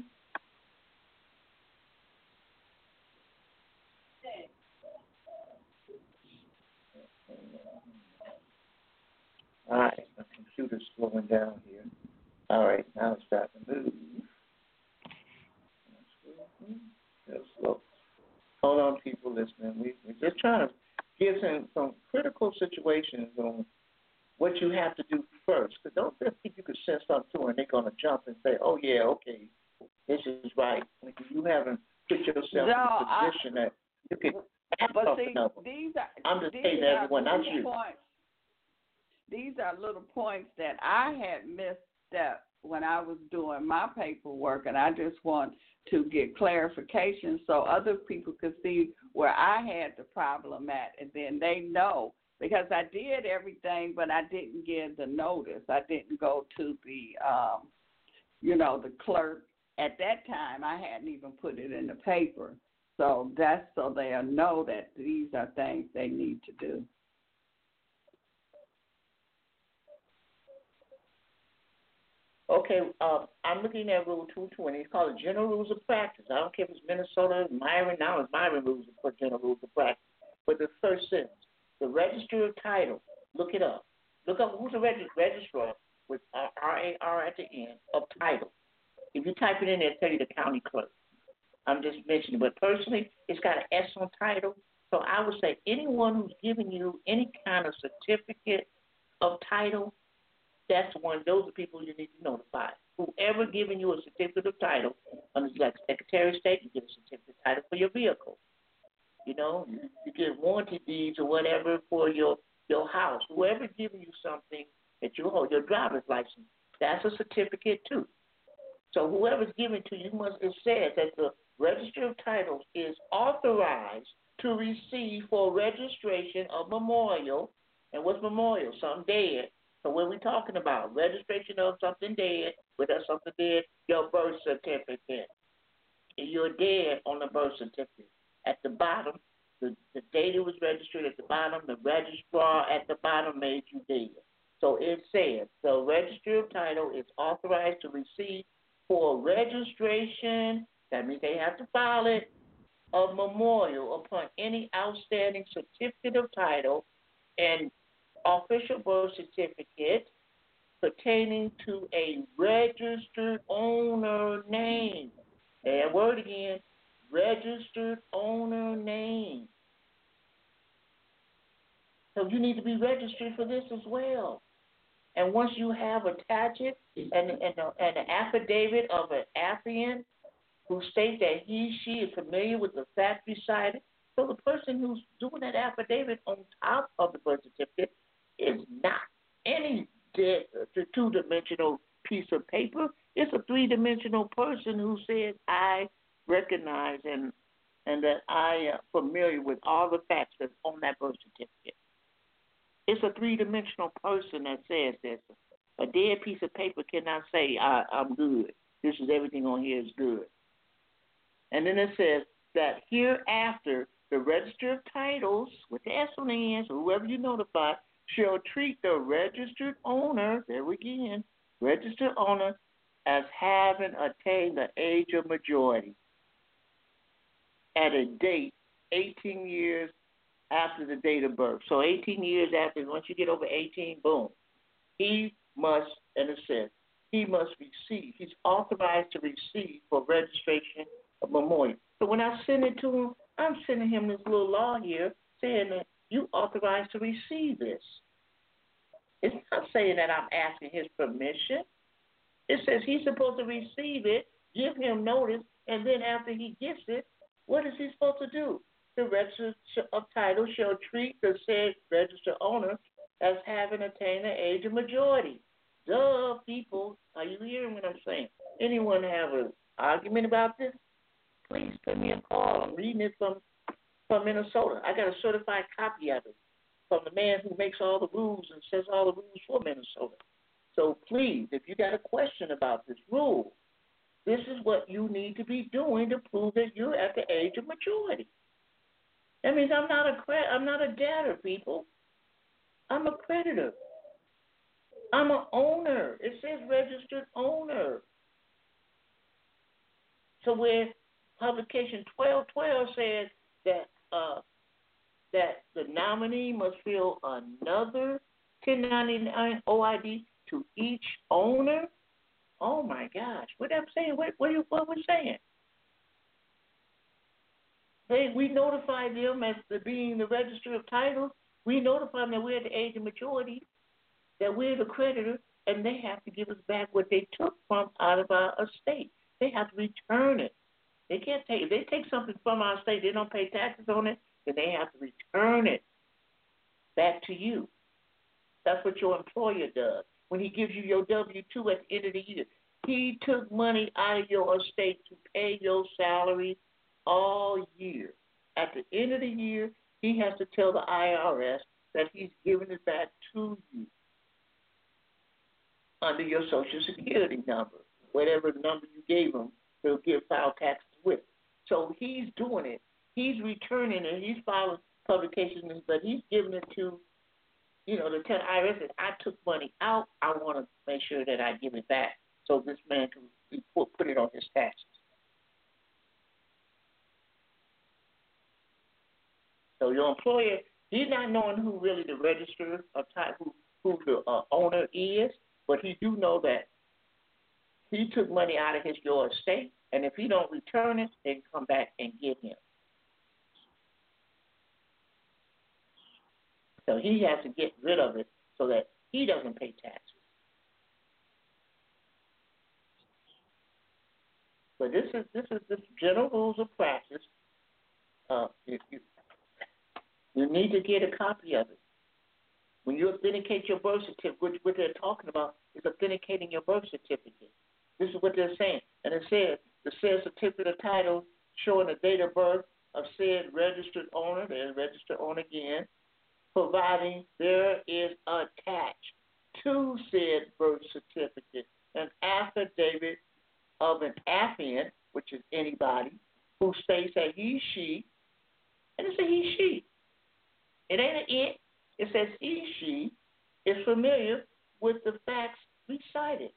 All right, my computer's slowing down here. All right, now it's starting to move. Slow. Hold on, people listening. We, we're just trying to give some, some critical situations on what you have to do first. Because don't just think you can send something to them and they're going to jump and say, oh, yeah, okay, this is right. When you haven't put yourself no, in a position I, that you can but see, these are, I'm just saying to everyone, not you. Points these are little points that I had missed that when I was doing my paperwork, and I just want to get clarification so other people could see where I had the problem at, and then they know because I did everything, but I didn't get the notice. I didn't go to the, um, you know, the clerk at that time. I hadn't even put it in the paper, so that's so they'll know that these are things they need to do. Okay, uh, I'm looking at Rule 220. It's called the General Rules of Practice. I don't care if it's Minnesota, Myron, now it's Myron Rules of General Rules of Practice. But the first sentence, the Register of Title, look it up. Look up who's the regist- registrar with uh, R A R at the end of title. If you type it in it'll tell you the county clerk. I'm just mentioning, but personally, it's got an S on title. So I would say anyone who's giving you any kind of certificate of title that's one. Those are people you need to notify. Whoever giving you a certificate of title, under like Secretary of State, you get a certificate of title for your vehicle. You know, you get warranty deeds or whatever for your your house. Whoever's giving you something that you hold, your driver's license, that's a certificate too. So whoever's giving to you must it says that the register of titles is authorized to receive for registration of memorial. And what's memorial? Something dead so what we talking about? Registration of something dead, that's something dead, your birth certificate. You're dead on the birth certificate. At the bottom, the, the date it was registered at the bottom, the registrar at the bottom made you dead. So it says the register of title is authorized to receive for registration, that means they have to file it, of memorial upon any outstanding certificate of title and official birth certificate pertaining to a registered owner name. That word again, registered owner name. So you need to be registered for this as well. And once you have attached it and, and, and an affidavit of an affiant who states that he, she is familiar with the fact recited, so the person who's doing that affidavit on top of the birth certificate is not any two dimensional piece of paper. It's a three dimensional person who says, I recognize and and that I am familiar with all the facts that's on that birth certificate. It's a three dimensional person that says this. A dead piece of paper cannot say, I, I'm good. This is everything on here is good. And then it says that hereafter the register of titles with the S on the end, so whoever you notify, shall treat the registered owner, there we again, registered owner, as having attained the age of majority at a date 18 years after the date of birth. So 18 years after, once you get over 18, boom, he must, and it says, he must receive. He's authorized to receive for registration of memorial. So when I send it to him, I'm sending him this little law here saying that you authorized to receive this. It's not saying that I'm asking his permission. It says he's supposed to receive it, give him notice, and then after he gets it, what is he supposed to do? The register of title shall treat the said register owner as having attained the age of majority. Duh, people. Are you hearing what I'm saying? Anyone have an argument about this? Please put me a call. I'm reading it from from Minnesota. I got a certified copy of it from the man who makes all the rules and says all the rules for Minnesota. So please, if you got a question about this rule, this is what you need to be doing to prove that you're at the age of majority. That means I'm not a credit. I'm not a debtor, people. I'm a creditor. I'm an owner. It says registered owner. So where publication 1212 says that uh, that the nominee must fill another 1099 OID to each owner. Oh my gosh, what I'm saying? What what what we're saying? They we notify them as the, being the register of titles. We notify them that we're at the age of majority, that we're the creditor, and they have to give us back what they took from out of our estate. They have to return it. They can't take if they take something from our estate, they don't pay taxes on it then they have to return it back to you. That's what your employer does. When he gives you your W 2 at the end of the year, he took money out of your estate to pay your salary all year. At the end of the year, he has to tell the IRS that he's giving it back to you under your Social Security number, whatever number you gave him to give file taxes with. So he's doing it he's returning it. He's filing publications, but he's giving it to, you know, the ten IRS. That I took money out. I want to make sure that I give it back, so this man can report, put it on his taxes. So your employer, he's not knowing who really the register of type, who who the uh, owner is, but he do know that he took money out of his your estate, and if he don't return it, they come back and get him. So he has to get rid of it so that he doesn't pay taxes. But this is this is the general rules of practice. Uh, you, you, need to get a copy of it. When you authenticate your birth certificate, which what they're talking about is authenticating your birth certificate. This is what they're saying. And it says the said certificate of title showing the date of birth of said registered owner, there's registered owner again, providing there is attached to said birth certificate an affidavit of an affiant, which is anybody, who states that he, she, and it's a he, she. It ain't an it. It says he, she is familiar with the facts recited,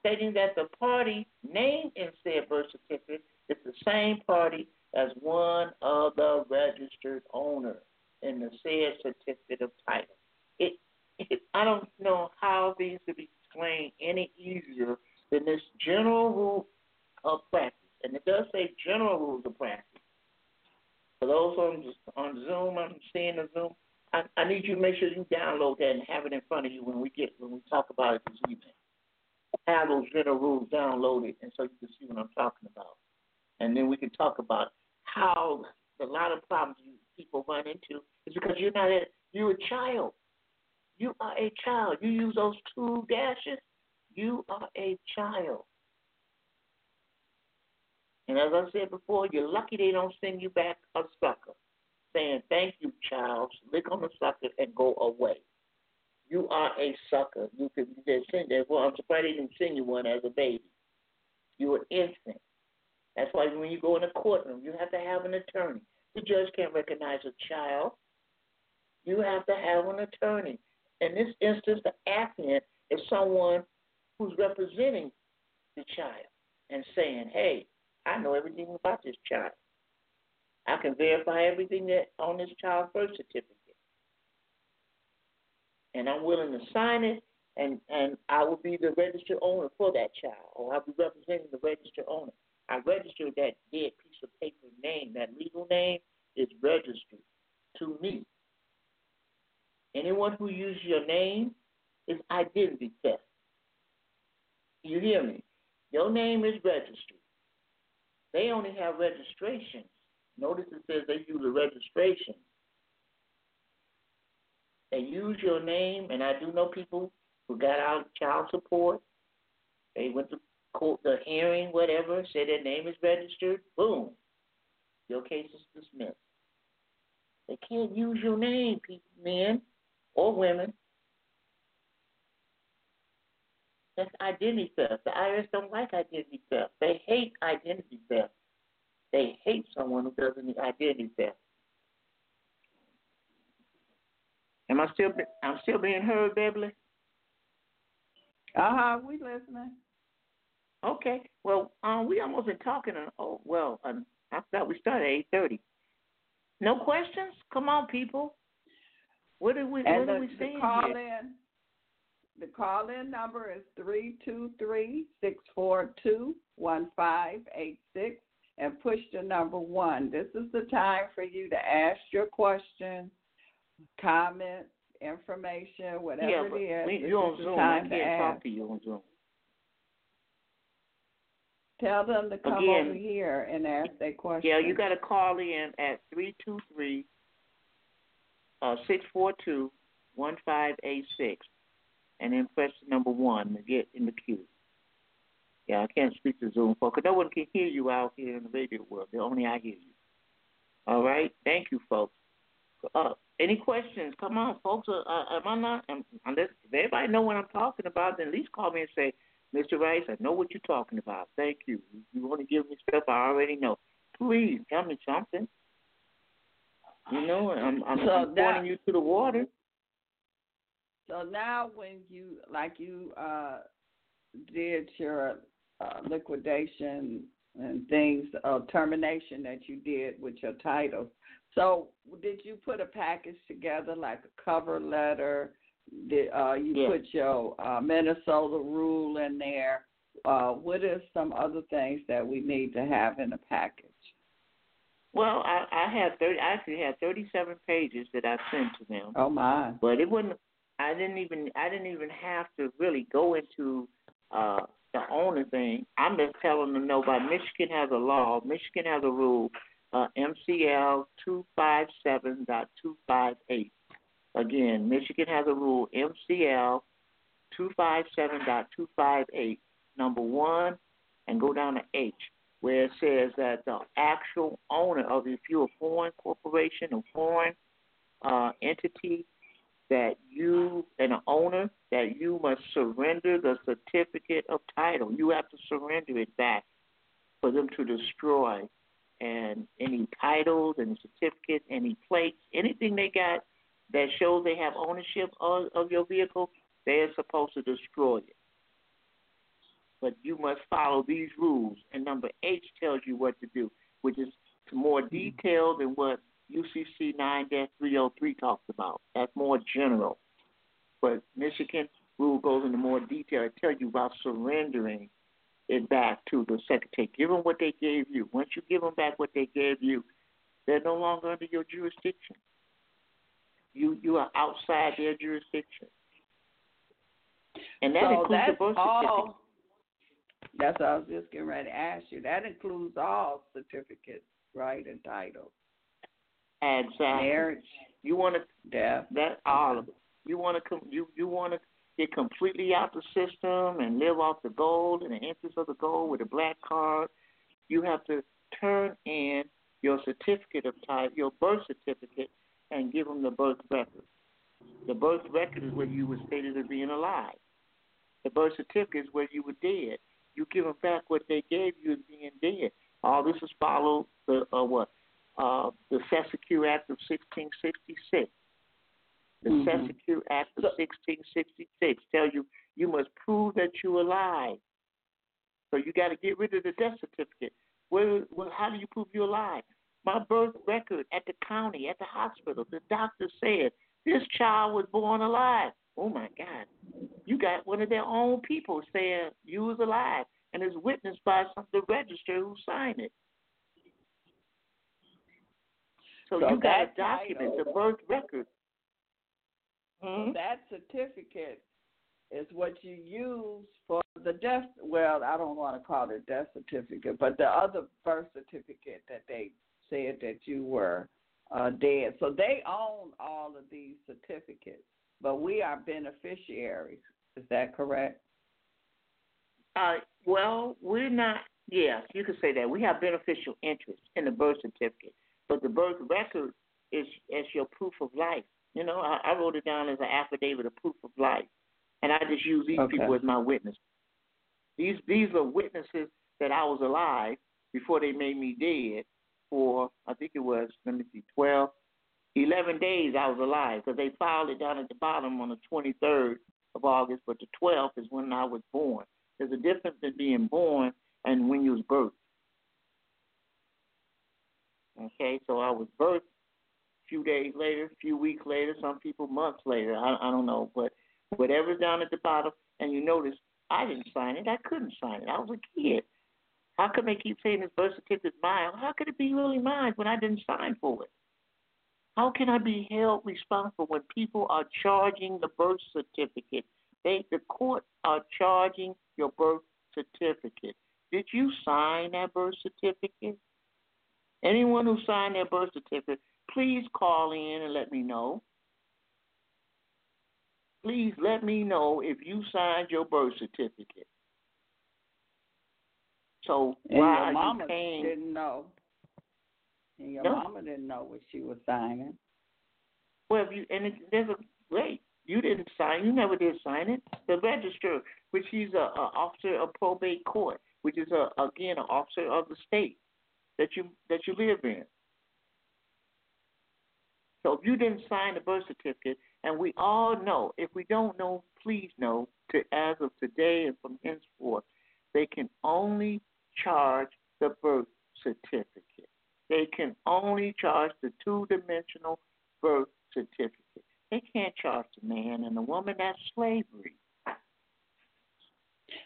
stating that the party named in said birth certificate is the same party as one of the registered owners in the said certificate of title. It, it, I don't know how these could be explained any easier than this general rule of practice. And it does say general rules of practice. For those on on Zoom, I'm seeing the Zoom. I, I need you to make sure you download that and have it in front of you when we get when we talk about it this evening. Have those general rules downloaded, and so you can see what I'm talking about. And then we can talk about how a lot of problems you people run into is because you're not a you're a child. You are a child. You use those two dashes. You are a child. And as I said before, you're lucky they don't send you back a sucker. saying, Thank you, child. Lick on the sucker and go away. You are a sucker. You could send there. Well, I'm surprised they didn't send you one as a baby. You're an infant. That's why when you go in a courtroom, you have to have an attorney. The judge can't recognize a child. You have to have an attorney. In this instance, the applicant is someone who's representing the child and saying, hey, I know everything about this child. I can verify everything that on this child's birth certificate. And I'm willing to sign it and, and I will be the registered owner for that child, or I'll be representing the registered owner. I registered that dead piece of paper name, that legal name is registered to me. Anyone who uses your name is identity theft. You hear me? Your name is registered. They only have registrations. Notice it says they use a registration. They use your name, and I do know people who got out child support. They went to court, the hearing, whatever, said their name is registered. Boom, your case is dismissed. They can't use your name, men or women. That's identity theft. The IRS don't like identity theft. They hate identity theft. They hate someone who does any identity theft. Am I still? I'm still being heard, Beverly. Uh huh. We listening. Okay. Well, um, we almost been talking. Uh, oh, well, uh, I thought we started at eight thirty. No questions? Come on, people. What are we? And what the, are we saying the call here? in. The call in number is three two three six four two one five eight six, and push the number one. This is the time for you to ask your questions, comments, information, whatever it is. yeah, it is. we, you're on Zoom. I can't ask. talk to you on Zoom. Tell them to come Again, over here and ask their question. Yeah, you got to call in at three two three uh six four two one five eight six, and then press number one to get in the queue. Yeah, I can't speak to Zoom folks. No one can hear you out here in the radio world. The only I hear you. All right. Thank you, folks. Uh, any questions? Come on, folks. Uh, uh, am I not? Um, unless if everybody know what I'm talking about, then at least call me and say, Mr. Rice, I know what you're talking about. Thank you. You want to give me stuff I already know. Please tell me something. You know, I'm I'm, So I'm that- pointing you to the water. So now, when you like you uh, did your uh, liquidation and things, uh, termination that you did with your titles. So did you put a package together like a cover letter? Did uh, you Yeah. put your uh, Minnesota rule in there? Uh, what are some other things that we need to have in a package? Well, I, I had thirty. I actually had thirty-seven pages that I sent to them. Oh my! but it wouldn't. I didn't even. I didn't even have to really go into uh, the owner thing. I'm just telling them no. But Michigan has a law. Michigan has a rule. Uh, MCL two five seven dot two five eight. Again, Michigan has a rule. MCL two five seven dot two five eight. Number one, and go down to H, where it says that the actual owner of if you're a foreign corporation or foreign uh, entity that you, an owner, that you must surrender the certificate of title. You have to surrender it back for them to destroy. And any titles, any certificates, any plates, anything they got that shows they have ownership of, of your vehicle, they're supposed to destroy it. But you must follow these rules. And number H tells you what to do, which is more mm-hmm. detailed than what UCC 9 303 talks about. That's more general. But Michigan rule goes into more detail. It tells you about surrendering it back to the secretary. Give them what they gave you. Once you give them back what they gave you, they're no longer under your jurisdiction. You you are outside their jurisdiction. And that so includes that's the birth certificate. all. That's what I was just getting ready to ask you. That includes all certificates, right, and titles, Exactly. marriage, You want to death. That all of it. You want to you you want to get completely out the system and live off the gold and the interest of the gold with a black card. You have to turn in your certificate of type, your birth certificate, and give them the birth record. The birth record is where you were stated as being alive. The birth certificate is where you were dead. You give them back what they gave you as being dead. All this is followed the uh, what uh, the Cestui Act of 1666. The mm-hmm. Act of 1666 tells you you must prove that you're alive. So you got to get rid of the death certificate. Well, well, how do you prove you're alive? My birth record at the county, at the hospital, the doctor said this child was born alive. Oh my God. You got one of their own people saying you was alive and is witnessed by some, the register who signed it. So, so you got a document, the birth record. Hmm? That certificate is what you use for the death. Well, I don't want to call it death certificate, but the other birth certificate that they said that you were uh, dead. So they own all of these certificates, but we are beneficiaries. Is that correct? Uh, well, we're not. Yes, you could say that. We have beneficial interest in the birth certificate, but the birth record is as your proof of life. You know, I, I wrote it down as an affidavit of proof of life, and I just use these okay. people as my witness. These these are witnesses that I was alive before they made me dead for I think it was let me see twelve, eleven days I was alive because they filed it down at the bottom on the 23rd of August, but the 12th is when I was born. There's a difference in being born and when you was birthed. Okay, so I was birthed a few days later, a few weeks later, some people months later. I, I don't know, but whatever's down at the bottom, and you notice I didn't sign it. I couldn't sign it. I was a kid. How come they keep saying this birth certificate is mine? How could it be really mine when I didn't sign for it? How can I be held responsible when people are charging the birth certificate? They, the court are charging your birth certificate. Did you sign that birth certificate? Anyone who signed their birth certificate, please call in and let me know. Please let me know if you signed your birth certificate. So and why your are mama you paying? Didn't know. And your no. mama didn't know what she was signing. Well, if you and it, there's a wait. You didn't sign. You never did sign it. The registrar, which he's a, a officer of probate court, which is a again an officer of the state that you that you live in. So if you didn't sign the birth certificate, and we all know, if we don't know, please know, to as of today and from henceforth, they can only charge the birth certificate. They can only charge the two dimensional birth certificate. They can't charge the man and the woman. That's slavery.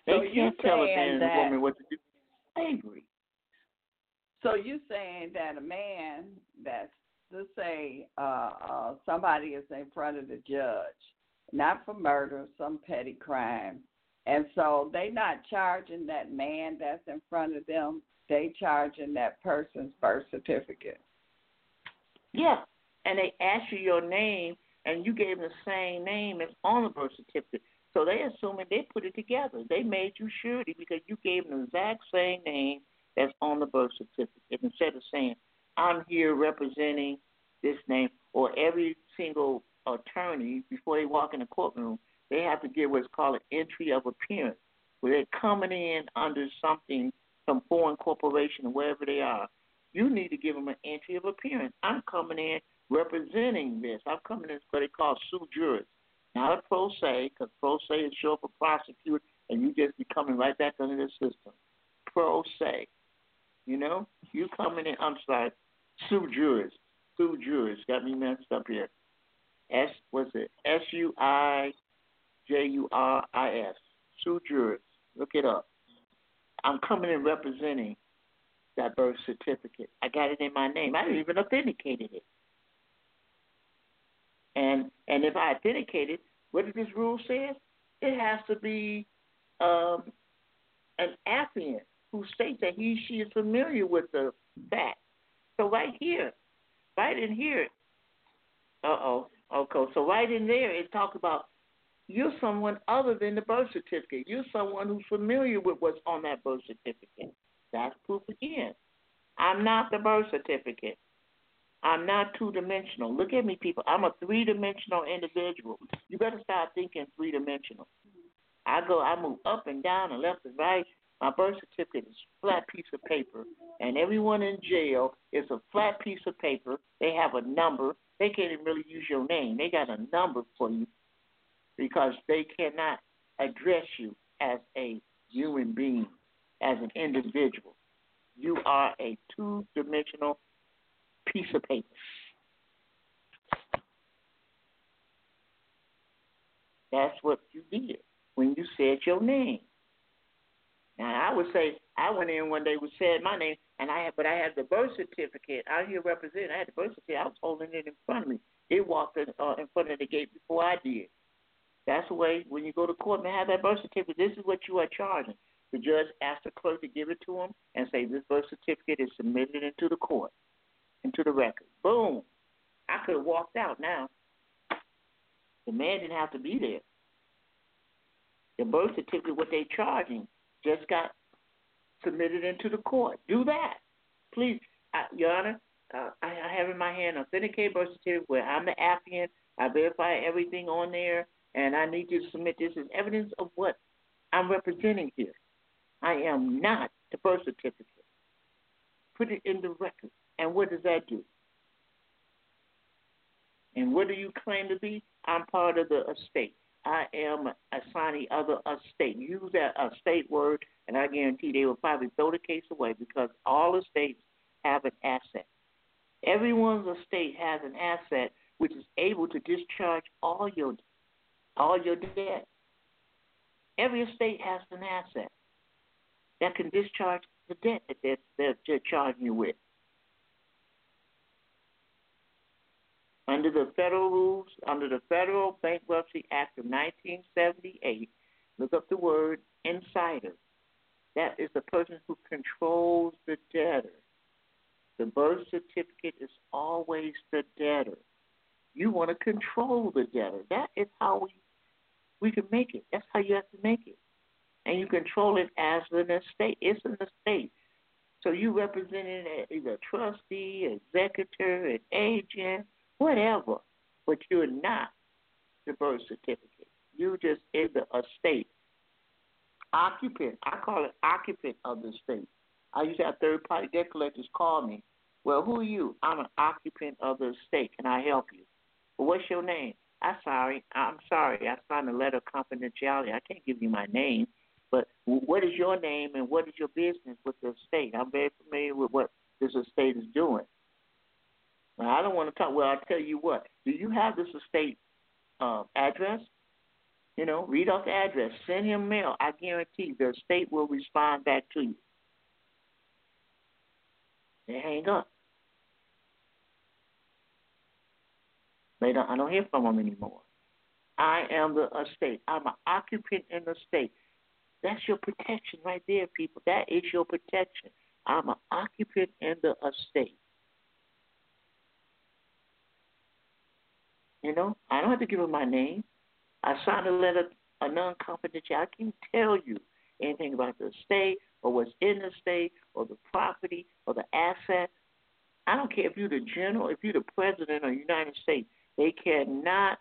They so can't tell a man and a woman what to do. Slavery. So you're saying that a man that's let's say uh, uh, somebody is in front of the judge, not for murder, some petty crime, and so they not charging that man that's in front of them. They charging that person's birth certificate. Yeah, and they ask you your name, and you gave them the same name as on the birth certificate. So they assuming they put it together. They made you surety because you gave them the exact same name that's on the birth certificate instead of saying I'm here representing this name or every single attorney before they walk in the courtroom they have to get what's called an entry of appearance, where they're coming in under something, some foreign corporation or wherever they are. You need to give them an entry of appearance. I'm coming in representing this. I'm coming in what they call sui juris, not a pro se, because pro se is short for prosecutor, and you just be coming right back under the system. Pro se, you know, you coming in. I'm sorry, sui juris, sui juris. Got me messed up here. S what's it? S U I J U R I S. Sui Juris. Look it up. I'm coming in representing that birth certificate. I got it in my name. I didn't even authenticated it. And and if I authenticate it, what does this rule say? It has to be um, an affiant who states that he she is familiar with the fact. So right here, right in here, uh oh, okay. So right in there, it talks about you're someone other than the birth certificate. You're someone who's familiar with what's on that birth certificate. That's proof again. I'm not the birth certificate. I'm not two dimensional. Look at me, people. I'm a three dimensional individual. You better start thinking three dimensional. I go, I move up and down and left and right. My birth certificate is a flat piece of paper, and everyone in jail is a flat piece of paper. They have a number. They can't even really use your name. They got a number for you because they cannot address you as a human being, as an individual. You are a two dimensional piece of paper. That's what you did when you said your name. Now I would say I went in one day and said my name, and I had, but I had the birth certificate out here representing. I had the birth certificate. I was holding it in front of me. It walked in, uh, in front of the gate before I did. That's the way when you go to court and have that birth certificate. This is what you are charging. The judge asks the clerk to give it to him and say this birth certificate is submitted into the court into the record. Boom. I could have walked out now. The man didn't have to be there. The birth certificate, what they're charging, just got submitted into the court. Do that, please, uh, Your Honor. Uh, I, I have in my hand an authenticated birth certificate where I'm the applicant. I verify everything on there, and I need you to submit this as evidence of what I'm representing here. I am not the birth certificate. Put it in the record. And what does that do? And what do you claim to be? I'm part of the estate. I am a signee of the estate. Use that estate word, and I guarantee they will probably throw the case away because all estates have an asset. Everyone's estate has an asset which is able to discharge all your all your debt. Every estate has an asset that can discharge the debt that they're, they're, charging you with. Under the federal rules, under the Federal Bankruptcy Act of 1978, look up the word insider. That is the person who controls the debtor. The birth certificate is always the debtor. You want to control the debtor. That is how we we can make it. That's how you have to make it. And you control it as an estate. It's an estate. So you represent it as a trustee, executor, an agent, whatever, but you're not the birth certificate. You just in the estate. Occupant, I call it occupant of the estate. I used to have third party debt collectors call me. Well, who are you? I'm an occupant of the estate. Can I help you? What's your name? I'm sorry. I'm sorry. I signed a letter of confidentiality. I can't give you my name. But what is your name and what is your business with the estate? I'm very familiar with what this estate is doing. Now, I don't want to talk. Well, I'll tell you what. Do you have this estate uh, address? You know, read off the address. Send him mail. I guarantee the estate will respond back to you. They hang up. I don't hear from them anymore. I am the estate. I'm an occupant in the state. That's your protection right there, people. That is your protection. I'm an occupant in the estate. You know, I don't have to give them my name. I signed a letter, a non-confidential. I can't tell you anything about the estate or what's in the state or the property or the asset. I don't care if you're the general, if you're the president of the United States. They cannot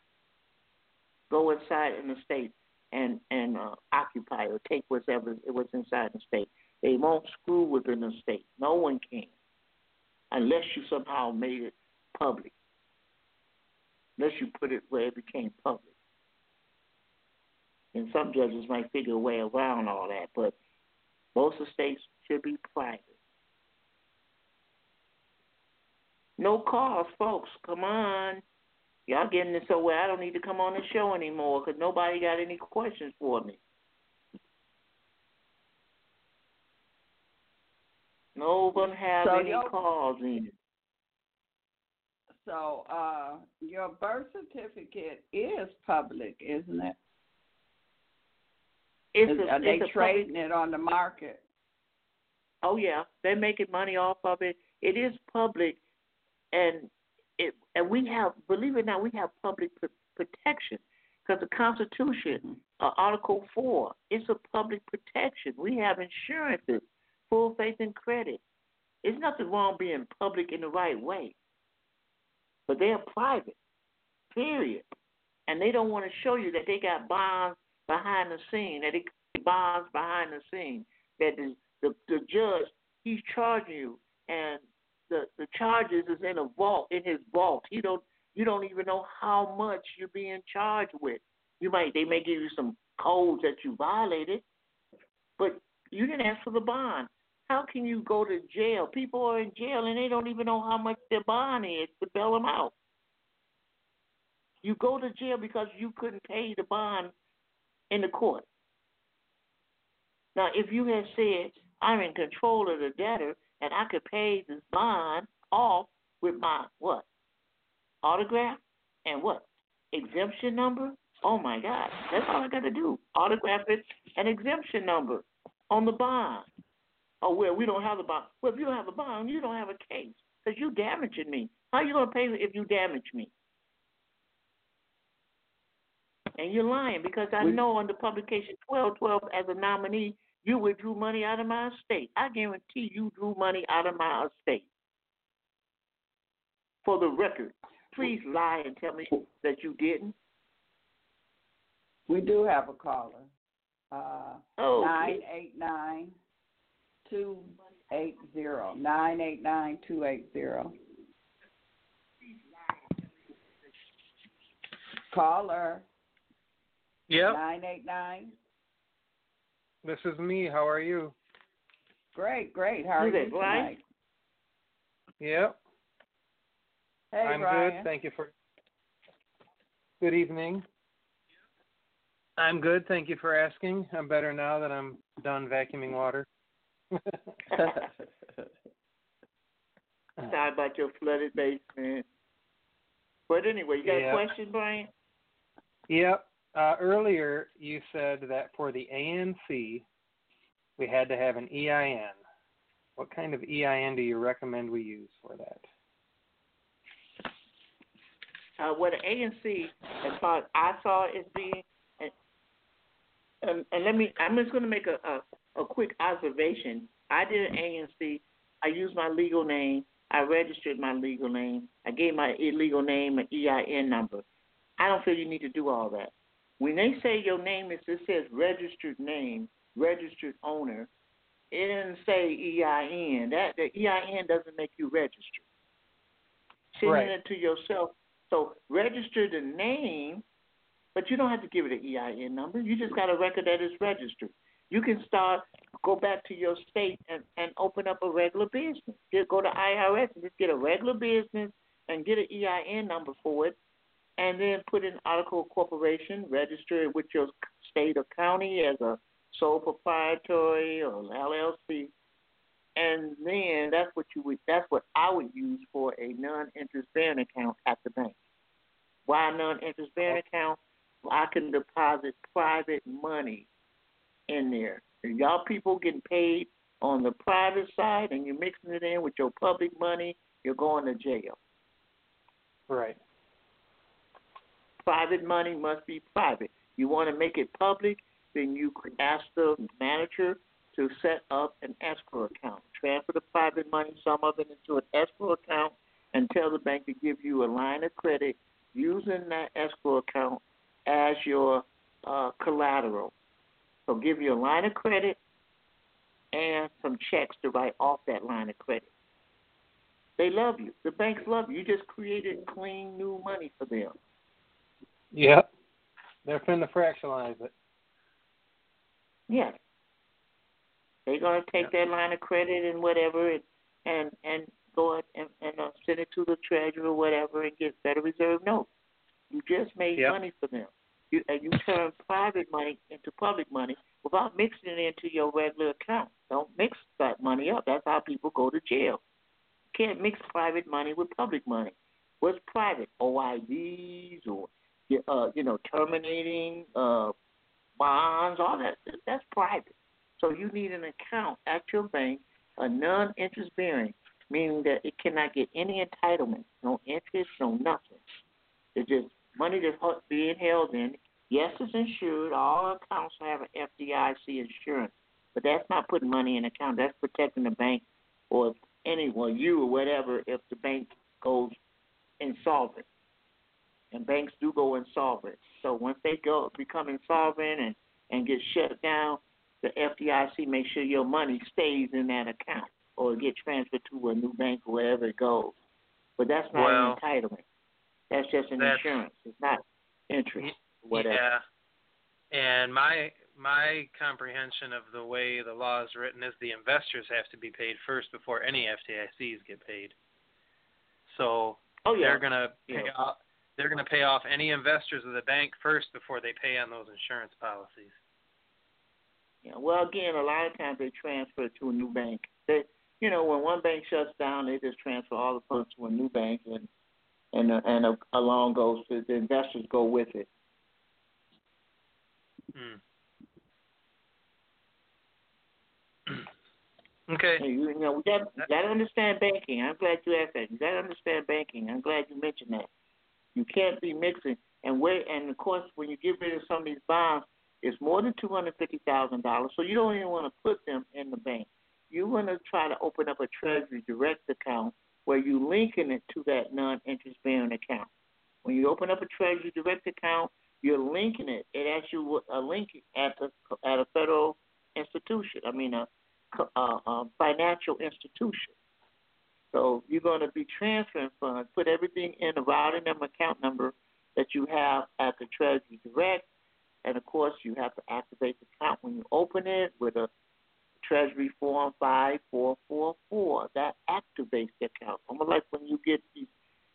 go inside in the state and and uh, occupy or take whatever it was inside the state. They won't screw within the state. No one can, unless you somehow made it public unless you put it where it became public. And some judges might figure a way around all that, but most estates should be private. No calls, folks. Come on. Y'all getting it so well, I don't need to come on the show anymore because nobody got any questions for me. No one have so any calls in. So uh, your birth certificate is public, isn't it? It's a, Are they trading public... it on the market? Oh yeah, they're making money off of it. It is public, and it and we have, believe it or not, we have public pr- protection because the Constitution, uh, Article Four, is a public protection. We have insurances, full faith and credit. There's nothing wrong being public in the right way. But they're private, period. And they don't want to show you that they got bonds behind the scene, that they bonds behind the scene, that the, the, the judge, he's charging you, and the, the charges is in a vault, in his vault. He don't, you don't even know how much you're being charged with. You might, they may give you some codes that you violated, but you didn't ask for the bond. How can you go to jail? People are in jail and they don't even know how much their bond is to bail them out. You go to jail because you couldn't pay the bond in the court. Now, if you had said, I'm in control of the debtor and I could pay this bond off with my what? Autograph and what? Exemption number? Oh my God. That's all I got to do. Autograph it and exemption number on the bond. Oh, well, we don't have the bond. Well, if you don't have a bond, you don't have a case because you're damaging me. How are you going to pay if you damage me? And you're lying because I we, know under publication 1212 as a nominee, you withdrew money out of my estate. I guarantee you drew money out of my estate. For the record, please lie and tell me that you didn't. We do have a caller. Uh, oh, 989 280. 989 280. Caller. Yep. 989. This is me. How are you? Great, great. How are you tonight? Yep. Hey, I'm Brian. good. Thank you for. Good evening. I'm good. Thank you for asking. I'm better now that I'm done vacuuming water. Sorry about your flooded basement. But anyway, you got yep. a question, Brian? Yep. Uh, earlier, you said that for the ANC, we had to have an EIN. What kind of EIN do you recommend we use for that? Uh, what the ANC, as far as I saw it being, and, and, and let me, I'm just going to make a, a, a quick observation. I did an ANC. I used my legal name. I registered my legal name. I gave my illegal name an EIN number. I don't feel you need to do all that. When they say your name is, it says registered name, registered owner. It doesn't say EIN. That the EIN doesn't make you registered. Sending right. it to yourself. So register the name, but you don't have to give it an EIN number. You just got a record that is registered. You can start go back to your state and, and open up a regular business. Just go to IRS and just get a regular business and get an EIN number for it and then put in article of corporation, register it with your state or county as a sole proprietary or LLC, and then that's what you would that's what I would use for a non-interest bearing account at the bank. Why non-interest bearing account? I can deposit private money in there. If y'all people getting paid on the private side and you're mixing it in with your public money, you're going to jail. Right private money must be private. You want to make it public, then you ask the manager to set up an escrow account. Transfer the private money, some of it into an escrow account, and tell the bank to give you a line of credit using that escrow account as your uh, collateral. So give you a line of credit and some checks to write off that line of credit. They love you. The banks love you. You just created clean new money for them. Yep. They're finna fractionalize it. Yeah. They're gonna take yep. their line of credit and whatever and and, and go and, and uh, send it to the treasurer or whatever and get Federal Reserve notes. You just made yep. money for them. You and you turn private money into public money without mixing it into your regular account. Don't mix that money up. That's how people go to jail. You can't mix private money with public money. What's private? OIDs or uh, you know, terminating uh, bonds, all that. That's private. So you need an account at your bank, a non-interest bearing, meaning that it cannot get any entitlement, no interest, no nothing. It's just money that's being held in. Yes, it's insured. All accounts have an FDIC insurance, but that's not putting money in account. That's protecting the bank or anyone, you or whatever, if the bank goes insolvent. And banks do go insolvent. So once they go become insolvent and, and get shut down, the FDIC makes sure your money stays in that account or get transferred to a new bank or wherever it goes. But that's not well, an entitlement. That's just an insurance. It's not interest. Whatever. Yeah. And my my comprehension of the way the law is written is the investors have to be paid first before any FDICs get paid. So oh, yeah. they're gonna pay yeah. off they're gonna pay off any investors of the bank first before they pay on those insurance policies. Yeah. Well again a lot of times they transfer to a new bank. They you know, when one bank shuts down they just transfer all the funds to a new bank and and and a, a loan goes to the investors go with it. Hmm. Okay. You, you know, we got got to understand banking. I'm glad you asked that. You got to understand banking. I'm glad you mentioned that. You can't be mixing and where and of course when you get rid of some of these bonds, it's more than two hundred fifty thousand dollars. So you don't even want to put them in the bank. You want to try to open up a Treasury Direct account where you linking it to that non-interest bearing account. When you open up a Treasury Direct account, you're linking it. It asks you a link at the at a federal institution. I mean a uh, um, financial institution. So you're going to be transferring funds, put everything in the routing number, account number that you have at the Treasury Direct, and of course you have to activate the account when you open it with a Treasury Form 5444. That activates the account. Almost like when you get these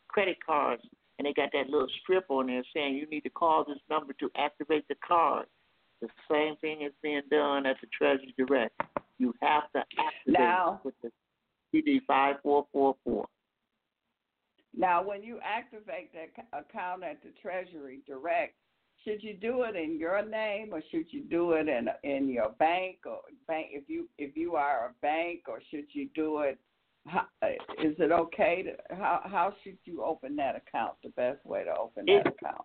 credit cards and they got that little strip on there saying you need to call this number to activate the card. The same thing is being done at the Treasury Direct. You have to activate now, with the CD five four four four. Now, when you activate that account at the Treasury Direct, should you do it in your name or should you do it in in your bank or bank if you if you are a bank or should you do it? How, is it okay to how how should you open that account? The best way to open that it, account.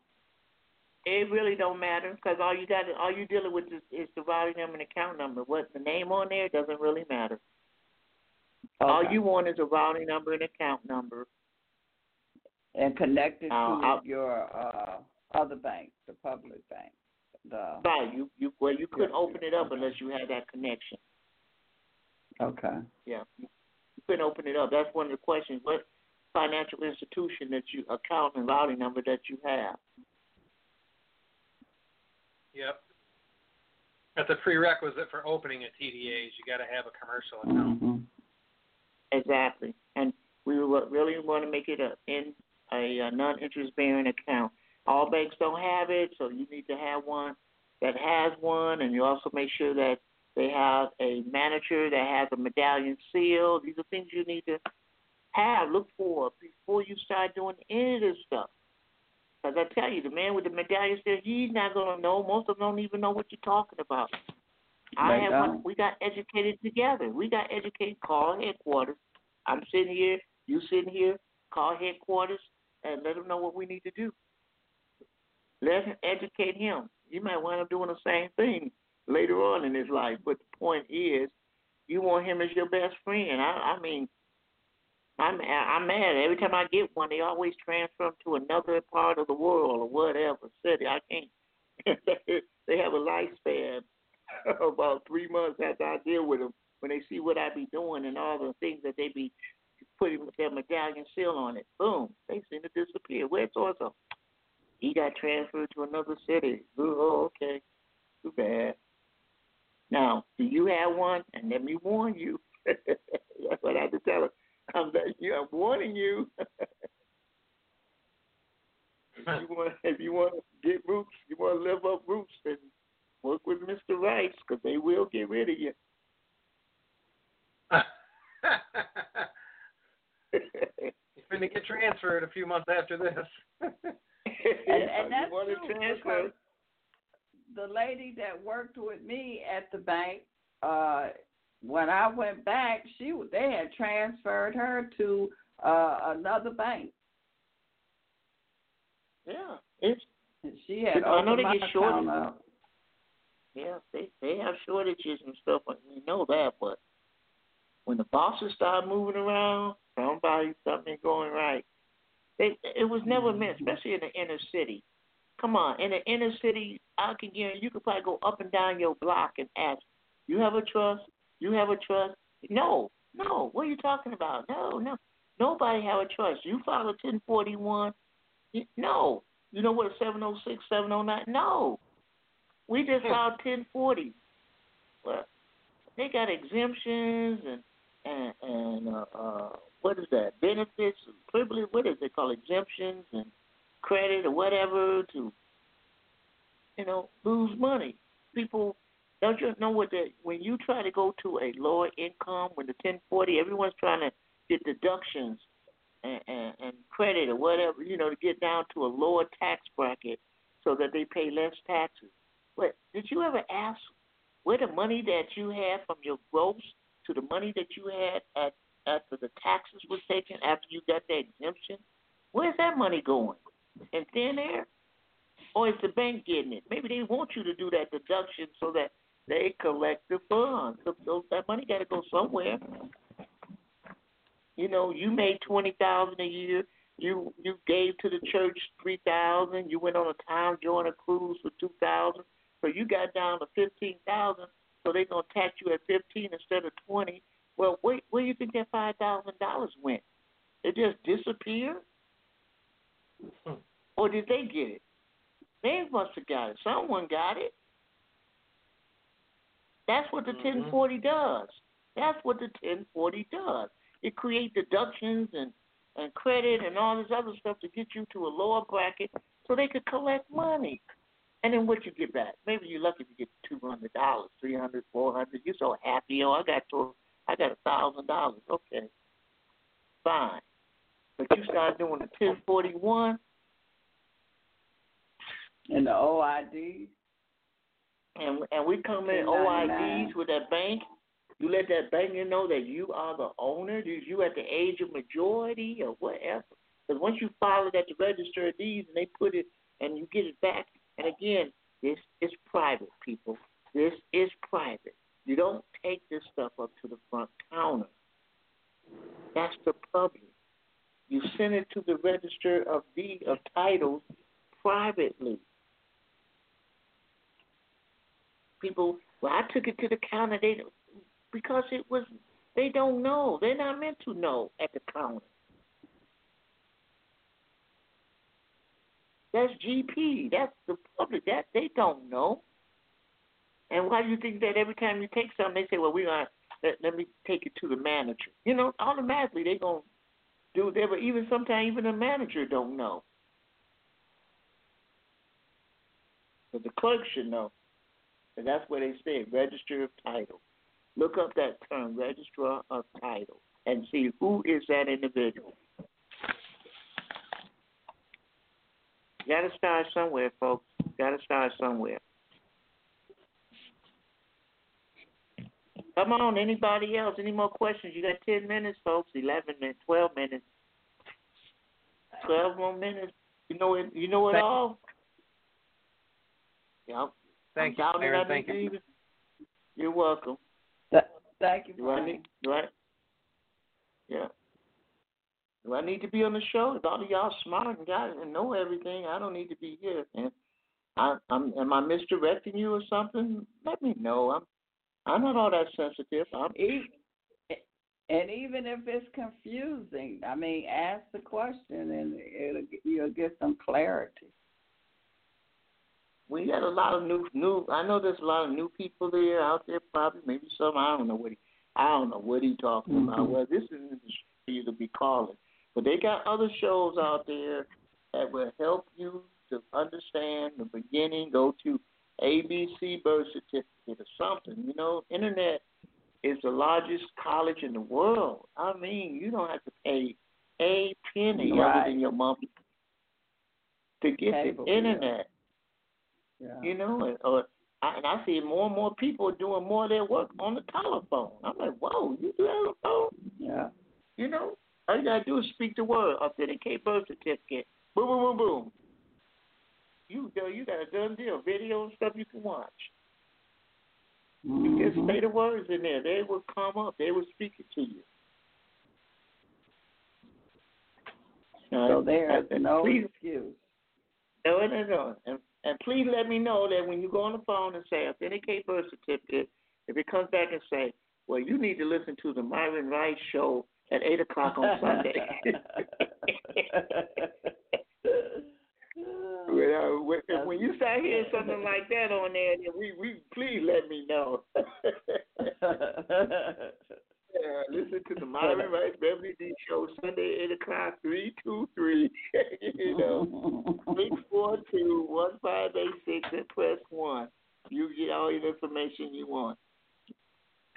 It really don't matter because all you got all you dealing with is, is the routing number and account number. What the name on there doesn't really matter. Okay. All you want is a routing number and account number. And connected uh, to I'll, your uh, other bank, the public bank. The, right. You you well you couldn't open it up unless you had that connection. Okay. Yeah. You couldn't open it up. That's one of the questions. What financial institution that you account and routing number that you have? Yep. That's a prerequisite for opening a TDAs. You got to have a commercial account. Mm-hmm. Exactly, and we really want to make it a in a, a non-interest bearing account. All banks don't have it, so you need to have one that has one, and you also make sure that they have a manager that has a medallion seal. These are things you need to have, look for before you start doing any of this stuff. Because I tell you, the man with the medallion there, he's not gonna know. Most of them don't even know what you're talking about. I have one. We got educated together. We got educated. Call headquarters. I'm sitting here. You sitting here. Call headquarters and let them know what we need to do. Let him educate him. You might wind up doing the same thing later on in his life. But the point is, you want him as your best friend. I, I mean, I'm I'm mad every time I get one. They always transfer them to another part of the world or whatever city. I can't. they have a lifespan about three months after I deal with them when they see what I be doing and all the things that they be putting their medallion seal on it. Boom, they seem to disappear. Where's Orzo? He got transferred to another city. Oh, okay, too bad. Now, do you have one? And let me warn you. That's what I have to tell her. I'm you. I'm warning you. if you want, if you want to get roots, you want to live up roots, then work with Mr. Rice because they will get rid of you. He's going to get transferred a few months after this. and, and that's true the lady that worked with me at the bank, uh, when I went back, she they had transferred her to uh, another bank. Yeah, it's. And she had. I know they get shortages. Up. Yeah, they they have shortages and stuff. We know that, but when the bosses start moving around, somebody something going right. They, it was never meant, mm-hmm. especially in the inner city. Come on, in the inner city, I can guarantee you could probably go up and down your block and ask, "You have a trust? You have a trust?" No, no. What are you talking about? No, no. Nobody have a trust. You file a 1041. No. You know what a 706, 709? No. We just filed 1040. Well, they got exemptions and and and uh, uh, what is that? Benefits, privilege. What is it called? Exemptions and credit or whatever to, you know, lose money. People don't you know what the when you try to go to a lower income when the 1040, everyone's trying to get deductions and, and, and credit or whatever, you know, to get down to a lower tax bracket so that they pay less taxes. But did you ever ask where the money that you had from your gross to the money that you had at after the taxes were taken, after you got the exemption, where's that money going? In thin air? Or is the bank getting it? Maybe they want you to do that deduction so that they collect the funds. So, so that money got to go somewhere. You know, you made twenty thousand a year. You you gave to the church three thousand. You went on a Tom Joyner cruise for two thousand. So you got down to fifteen thousand. So they're gonna tax you at fifteen instead of twenty. Well, where where do you think that five thousand dollars went? It just disappeared, hmm. or did they get it? They must have got it. Someone got it. That's what the mm-hmm. 1040 does. That's what the 1040 does. It creates deductions and and credit and all this other stuff to get you to a lower bracket so they could collect money. And then what you get back? Maybe you're lucky to get two hundred dollars, three hundred, four hundred. You're so happy. Oh, I got to, I got a thousand dollars. Okay, fine. But you start doing the ten forty one. And the OID. And and we come in OIDs with that bank. You let that banker know that you are the owner. Do you at the age of majority or whatever. Because once you file it at the register of deeds and they put it and you get it back, and again, this is private, people. This is private. You don't take this stuff up to the front counter. That's the public. You send it to the register of deed of titles privately. People, well, I took it to the counter. They because it was they don't know. They're not meant to know at the counter. That's GP. That's the public. That they don't know. And why do you think that every time you take something, they say, "Well, we're gonna let, let me take it to the manager." You know, automatically they gonna do. But even sometimes, even the manager don't know. But the clerk should know. And that's where they say register of title. Look up that term, registrar of title, and see who is that individual. You gotta start somewhere, folks. You gotta start somewhere. Come on, anybody else? Any more questions? You got ten minutes, folks. Eleven minutes, twelve minutes, twelve more minutes. You know it. You know it all. Yep. Thank I'm you, Aaron. Thank you. You're welcome. Thank you. Do I need? Do I? Yeah. Do I need to be on the show? If all of y'all smart and got and know everything, I don't need to be here. And I, I'm, am I misdirecting you or something? Let me know. I'm, I'm not all that sensitive. I'm. And even if it's confusing, I mean, ask the question and it'll, you'll get some clarity we got a lot of new new. I know there's a lot of new people there out there. Probably maybe some. I don't know what he. I don't know what he talking mm-hmm. about. Well, this isn't the you to be calling, but they got other shows out there that will help you to understand the beginning. Go to ABC birth certificate or something. You know, internet is the largest college in the world. I mean, you don't have to pay a penny right. other than your monthly to get Cable, the internet. Yeah. You know, or I, and I see more and more people doing more of their work on the telephone. I'm like, whoa, you do that on the phone? Yeah. You know, all you gotta do is speak the word, authenticate birth certificate, boom, boom, boom, boom. You go, you got a done deal, video and stuff you can watch. You Mm-hmm. just say the words in there. They will come up. They will speak it to you. So there is no please, excuse. no, no, no. And, and please let me know that when you go on the phone and say authenticate birth certificate, if it comes back and say, well, you need to listen to the Myron Rice show at eight o'clock on Sunday. Well, uh, when, when you start hearing something like that on there, then we, we please let me know. Yeah, listen to the Myron Rice Beverly D show Sunday eight o'clock three two three. you know, six four two one five eight six and press one. You get all the information you want.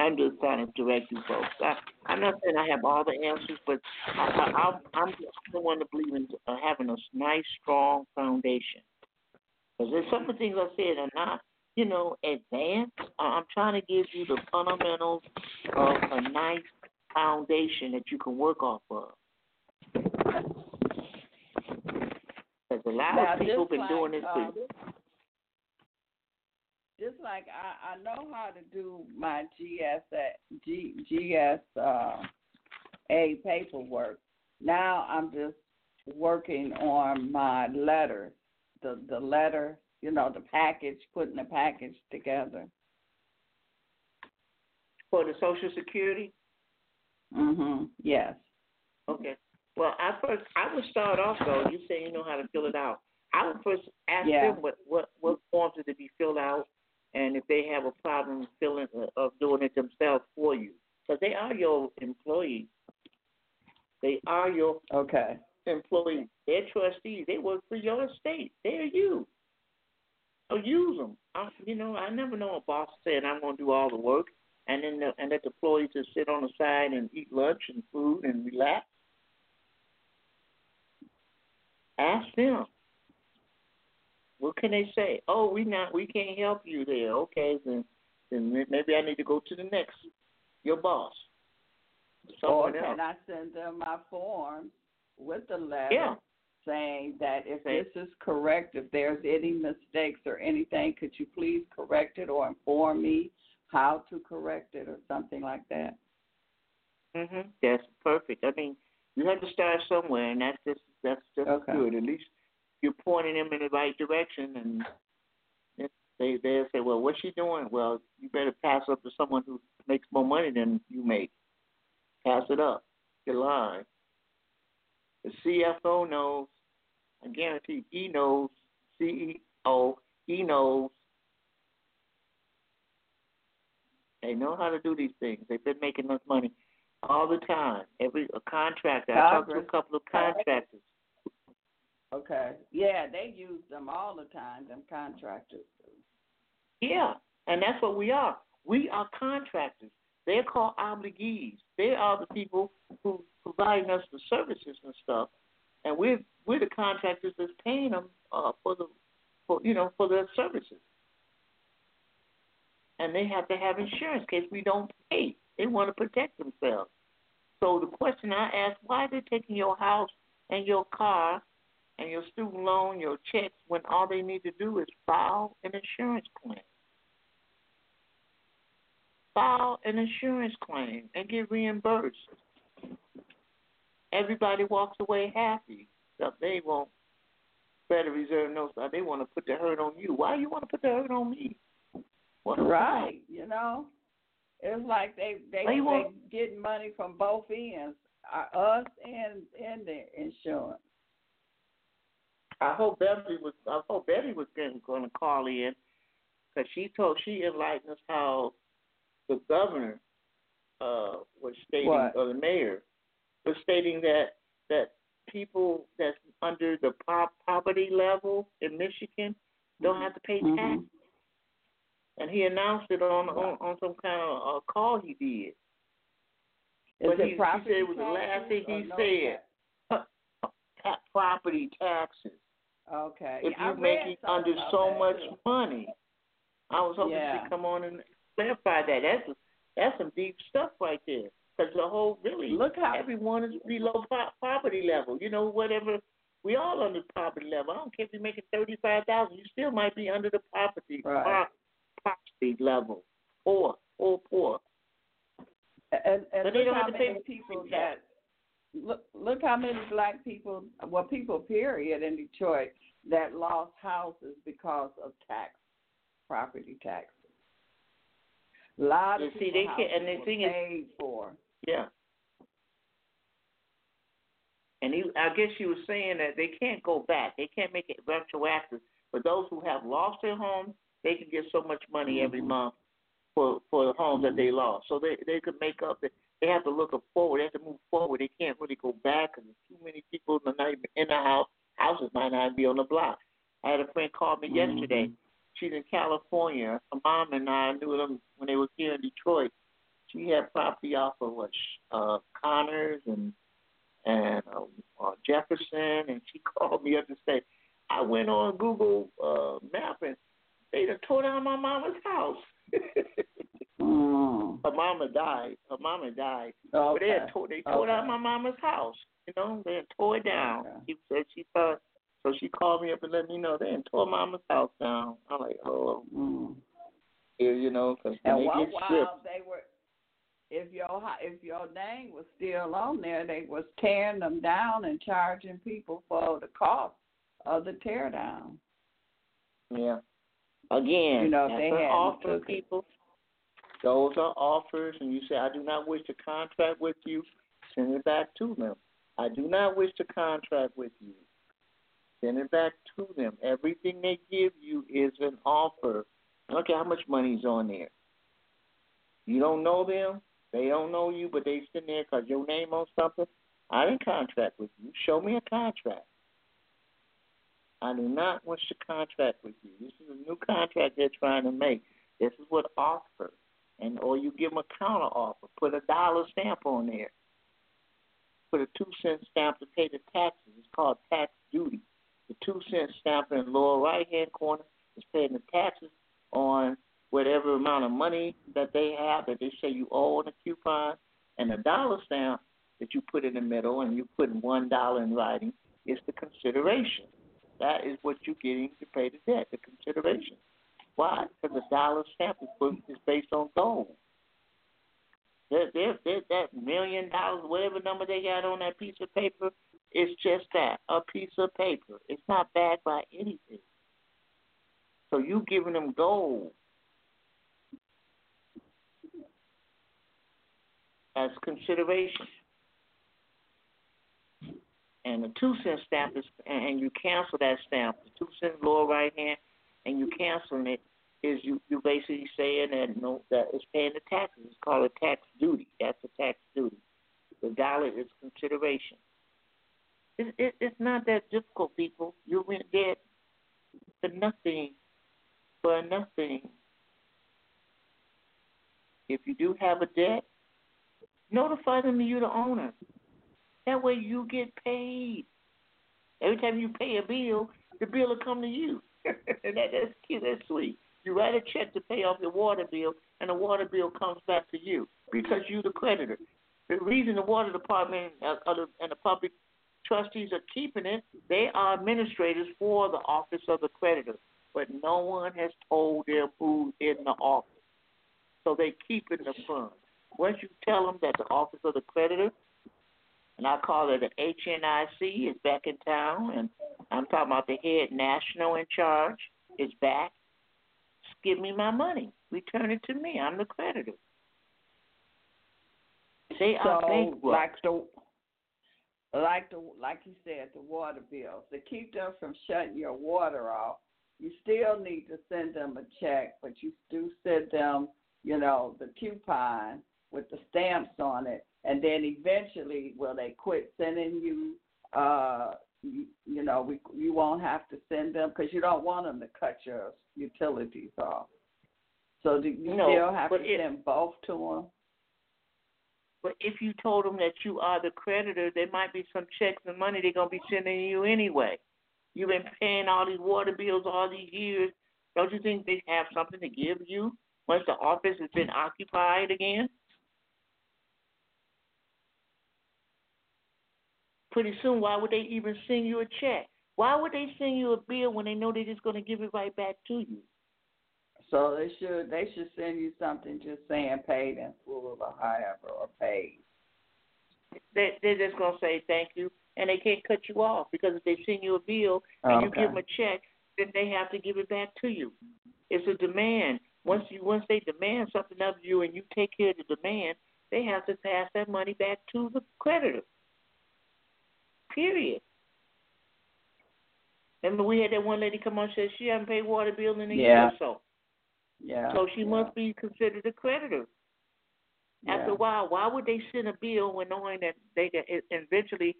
I'm just trying to direct you folks. I, I'm not saying I have all the answers, but I, I, I'm I'm just the one to believe in uh, having a nice, strong foundation. Because there's some of the things I said are not, you know, advanced. I'm trying to give you the fundamentals of a nice foundation that you can work off of. Because a lot Now, of people been like, doing this uh, for just like I, I know how to do my GS G, GS uh, A paperwork. Now I'm just working on my letter, the the letter, you know, the package, putting the package together. for the Social Security. Mhm. Yes. Okay. Well, I first I would start off though. You say you know how to fill it out. I would first ask Yeah. them what what what forms are to be filled out, and if they have a problem filling uh, of doing it themselves for you, because they are your employees. They are your Okay. employees. They're trustees. They work for your estate. They're you. So use them. I, you know, I never know a boss saying I'm going to do all the work, and then the, and let the employees just sit on the side and eat lunch and food and relax. Ask them. What can they say? Oh, we not, we can't help you there. Okay, then, then maybe I need to go to the next, your boss, Or someone else. can I send them my form with the letter Yeah. saying that if this is correct, if there's any mistakes or anything, could you please correct it or inform me how to correct it or something like that? hmm That's perfect. I mean, you have to start somewhere, and that's just that's just Okay. good. At least you're pointing them in the right direction, and they they say, "Well, what's she doing?" Well, you better pass up to someone who makes more money than you make. Pass it up. Your line. The CFO knows. I guarantee he knows. CEO he knows. They know how to do these things. They've been making us money all the time. Every a contractor. I talked to a couple of contractors. Okay. Yeah, they use them all the time, them contractors. Yeah, and that's what we are. We are contractors. They're called obligees. They are the people who providing us the services and stuff, and we're we're the contractors that's paying them uh, for the for you know for their services. And they have to have insurance in case we don't pay. They want to protect themselves. So the question I ask, why are they taking your house and your car and your student loan, your checks, when all they need to do is file an insurance claim? File an insurance claim and get reimbursed. Everybody walks away happy. So they won't Federal Reserve uh, They want to put the hurt on you. Why you want to put the hurt on me? What Right. You know, it's like they they you they want- getting money from both ends, uh, us and and the insurance. I hope Beverly was. I hope Betty was going to call in because she told she enlightened us how the governor uh, was stating, What? or the mayor was stating that that people that's under the poverty level in Michigan don't have to pay Mhm. and he announced it on on, on some kind of uh, call he did. Is But it he- he said it was the last thing he no said. tax? Property taxes. Okay. if you're making under so that, much too. money. I was hoping Yeah. she'd come on and clarify that. That's that's some deep stuff right there. Because the whole really Look how everyone is below poverty level. You know, whatever we all under poverty level. I don't care if you're making thirty five thousand, you still might be under the poverty Right. poverty level. poor, poor, poor. And, and But they don't have to pay people that look look how many black people, well, people period in Detroit that lost houses because of tax, property taxes. A lot of see, people they can't- and the thing is- for. Yeah. And he, I guess you were saying that they can't go back. They can't make it retroactive. But those who have lost their homes, they can get so much money every Mhm. month for for the homes that they lost. So they they could make up. The, they have to look forward. They have to move forward. They can't really go back because there's too many people in the in the house. Houses might not be on the block. I had a friend call me yesterday. She's in California. Her mom and I knew them when they were here in Detroit. She had property off of what uh Connors and and uh, uh, Jefferson, and she called me up to say, I went on Google uh, Map and they done tore down my mama's house. Mm. Her mama died. Her mama died. Okay. But they had tore, they tore Okay. down my mama's house. You know, they had tore it down. Okay. She said she thought. So she called me up and let me know they had tore mama's house down. I'm like, oh, Mm. yeah, you know, because when And they get stripped, they were, if your if your name was still on there, they was tearing them down and charging people for the cost of the tear down. Yeah. Again, You know, if they offer, it. people. Those are offers, and you say, I do not wish to contract with you. Send it back to them. I do not wish to contract with you. Send it back to them. Everything they give you is an offer. I don't care how much money's on there. You don't know them. They don't know you, but they sitting there because your name on something. I didn't contract with you. Show me a contract. I do not wish to contract with you. This is a new contract they're trying to make. This is what offer, and or you give them a counter offer. Put a dollar stamp on there. Put a two cent stamp to pay the taxes. It's called tax duty. The two cent stamp in the lower right hand corner is paying the taxes on whatever amount of money that they have that they say you owe on a coupon, and the dollar stamp that you put in the middle and you put one dollar in writing is the consideration. That is what you're getting to pay the debt, the consideration. Why? Because the dollar stamp is, based on gold. That, that, that, that million dollars, whatever number they got on that piece of paper, it's just that, a piece of paper. It's not backed by anything. So you giving them gold as consideration. And the two cent stamp is, and you cancel that stamp, the two cent lower right hand, and you canceling it, is you you basically saying that no that it's paying the taxes. It's called a tax duty. That's a tax duty. The dollar is consideration. It, it, it's not that difficult, people. You went debt for nothing, for nothing. If you do have a debt, notify them that you're the owner. That way you get paid. Every time you pay a bill, the bill will come to you. and that, that's cute. That's sweet. You write a check to pay off your water bill, and the water bill comes back to you because you're the creditor. The reason the water department uh, uh, and the public trustees are keeping it, they are administrators for the office of the creditor, but no one has told them who's in the office. So they keeping the funds. Once you tell them that the office of the creditor and I call it the HNIC is back in town, and I'm talking about the head national in charge is back. Just give me my money, return it to me. I'm the creditor. They are So bankrupt. like the like the like you said, the water bills. To keep them from shutting your water off, you still need to send them a check, but you do send them, you know, the coupon with the stamps on it, and then eventually, will they quit sending you? Uh, you, you know, we you won't have to send them because you don't want them to cut your utilities off. So do you No, still have to it- send both to them? But if you told them that you are the creditor, there might be some checks and money they're gonna be sending you anyway. You've been paying all these water bills all these years. Don't you think they have something to give you once the office has been occupied again? Pretty soon, why would they even send you a check? Why would they send you a bill when they know they're just gonna give it right back to you? So they should they should send you something just saying paid in full or however or paid. They they're just gonna say thank you, and they can't cut you off because if they send you a bill and you give them a check, then they have to give it back to you. It's a demand. Once you once they demand something of you and you take care of the demand, they have to pass that money back to the creditor. Period. Remember we had that one lady come on and said she hasn't paid water bill in a year or so. Yeah. So she yeah. must be considered a creditor. After Yeah. a while, why would they send a bill when knowing that they get eventually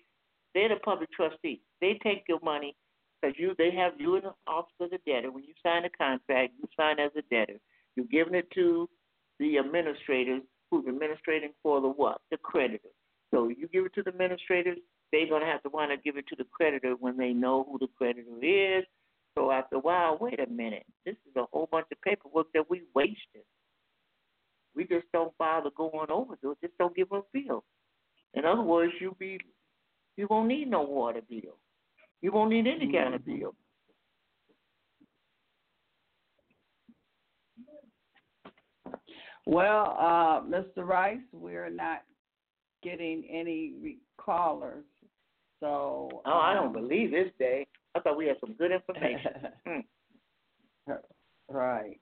they're the public trustee? They take your money because you they have you in the office of the debtor. When you sign a contract, you sign as a debtor. You're giving it to the administrators who's administrating for the what? The creditor. So you give it to the administrators, they're gonna have to want to give it to the creditor when they know who the creditor is. So after a while, wait a minute, this is a whole bunch of paperwork that we wasted. We just don't bother going over to it. Just don't give them a bill. In other words, you be you won't need no water bill. You won't need any kind of bill. Well, uh, Mr. Rice, we're not getting any re- callers. So Oh, I don't um, believe this day. I thought we had some good information. Hmm. right.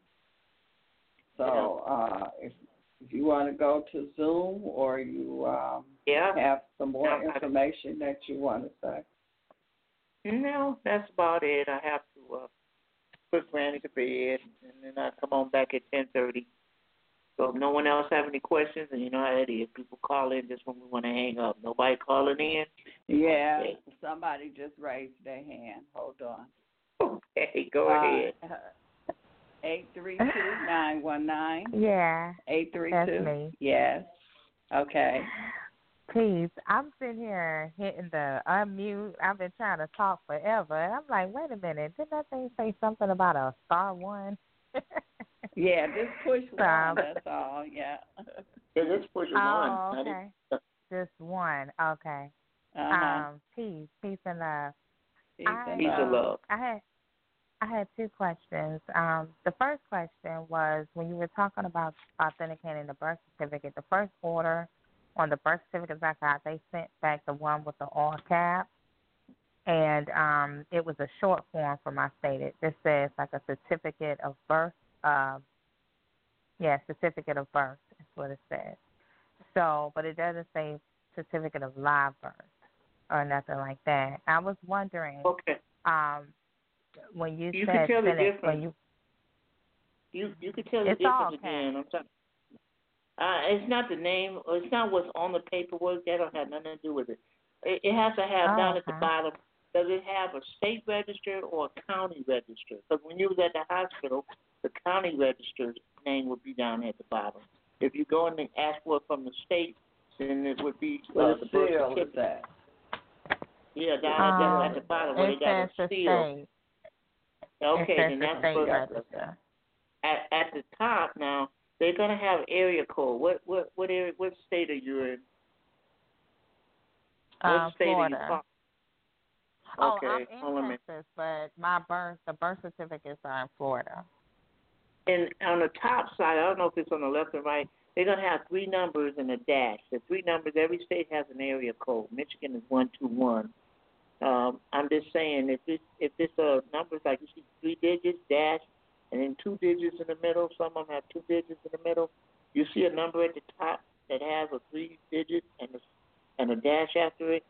So uh, if if you want to go to Zoom or you um, Yeah. have some more Yeah, I- information that you want to say. No, that's about it. I have to uh, put Granny to bed, and then I come on back at ten thirty. So if no one else have any questions, and you know how it is, people call in just when we want to hang up. Nobody calling in. Yeah, Okay. somebody just raised their hand. Hold on. Okay, go uh, ahead. Eight three two nine one nine. Yeah, Eight three that's two. me. Yes. Okay. Peace. I'm sitting here hitting the unmute. I've been trying to talk forever, and I'm like, wait a minute, didn't that thing say something about a star one? Yeah, just push one. That's all. Yeah. Yeah, let's push it oh, on. Not okay. Just one. Okay. Uh-huh. Um, peace, peace and love. Peace I, and Peace and love. I had I had two questions. Um, the first question was when you were talking about authenticating the birth certificate. The first order on the birth certificates I got, they sent back the one with the all caps, and um, it was a short form for my state. It just says like a certificate of birth. Uh, yeah, certificate of birth is what it says. So, but it doesn't say certificate of live birth or nothing like that. I was wondering Okay. um, when you, You said can tell the Senate, difference. when you You you can tell the It's all difference again. I'm sorry. Uh, it's not the name, or it's not what's on the paperwork. That don't have nothing to do with it. It, it has to have Oh, down at the bottom. Does it have a state register or a county register? Because when you was at the hospital, the county register's name would be down at the bottom. If you go in and ask for it from the state, then it would be uh, What the birth seal is certificate. that? Yeah, down um, at, the, at the bottom where it they got a seal. state. Okay, it says then the that's state birth register. at at the top now they're gonna have area code. What what what area what state are you in? What Um, state Florida. are you from? Oh, Okay, I'm hold on a in. Texas, but my birth the birth certificates are in Florida. And on the top side, I don't know if it's on the left or right, they're gonna have three numbers and a dash. The three numbers every state has an area code. Michigan is one two one. Um, I'm just saying if this if this uh numbers like you see three digits, dash, and then two digits in the middle, some of them have two digits in the middle. You see a number at the top that has a three digit and a and a dash after it.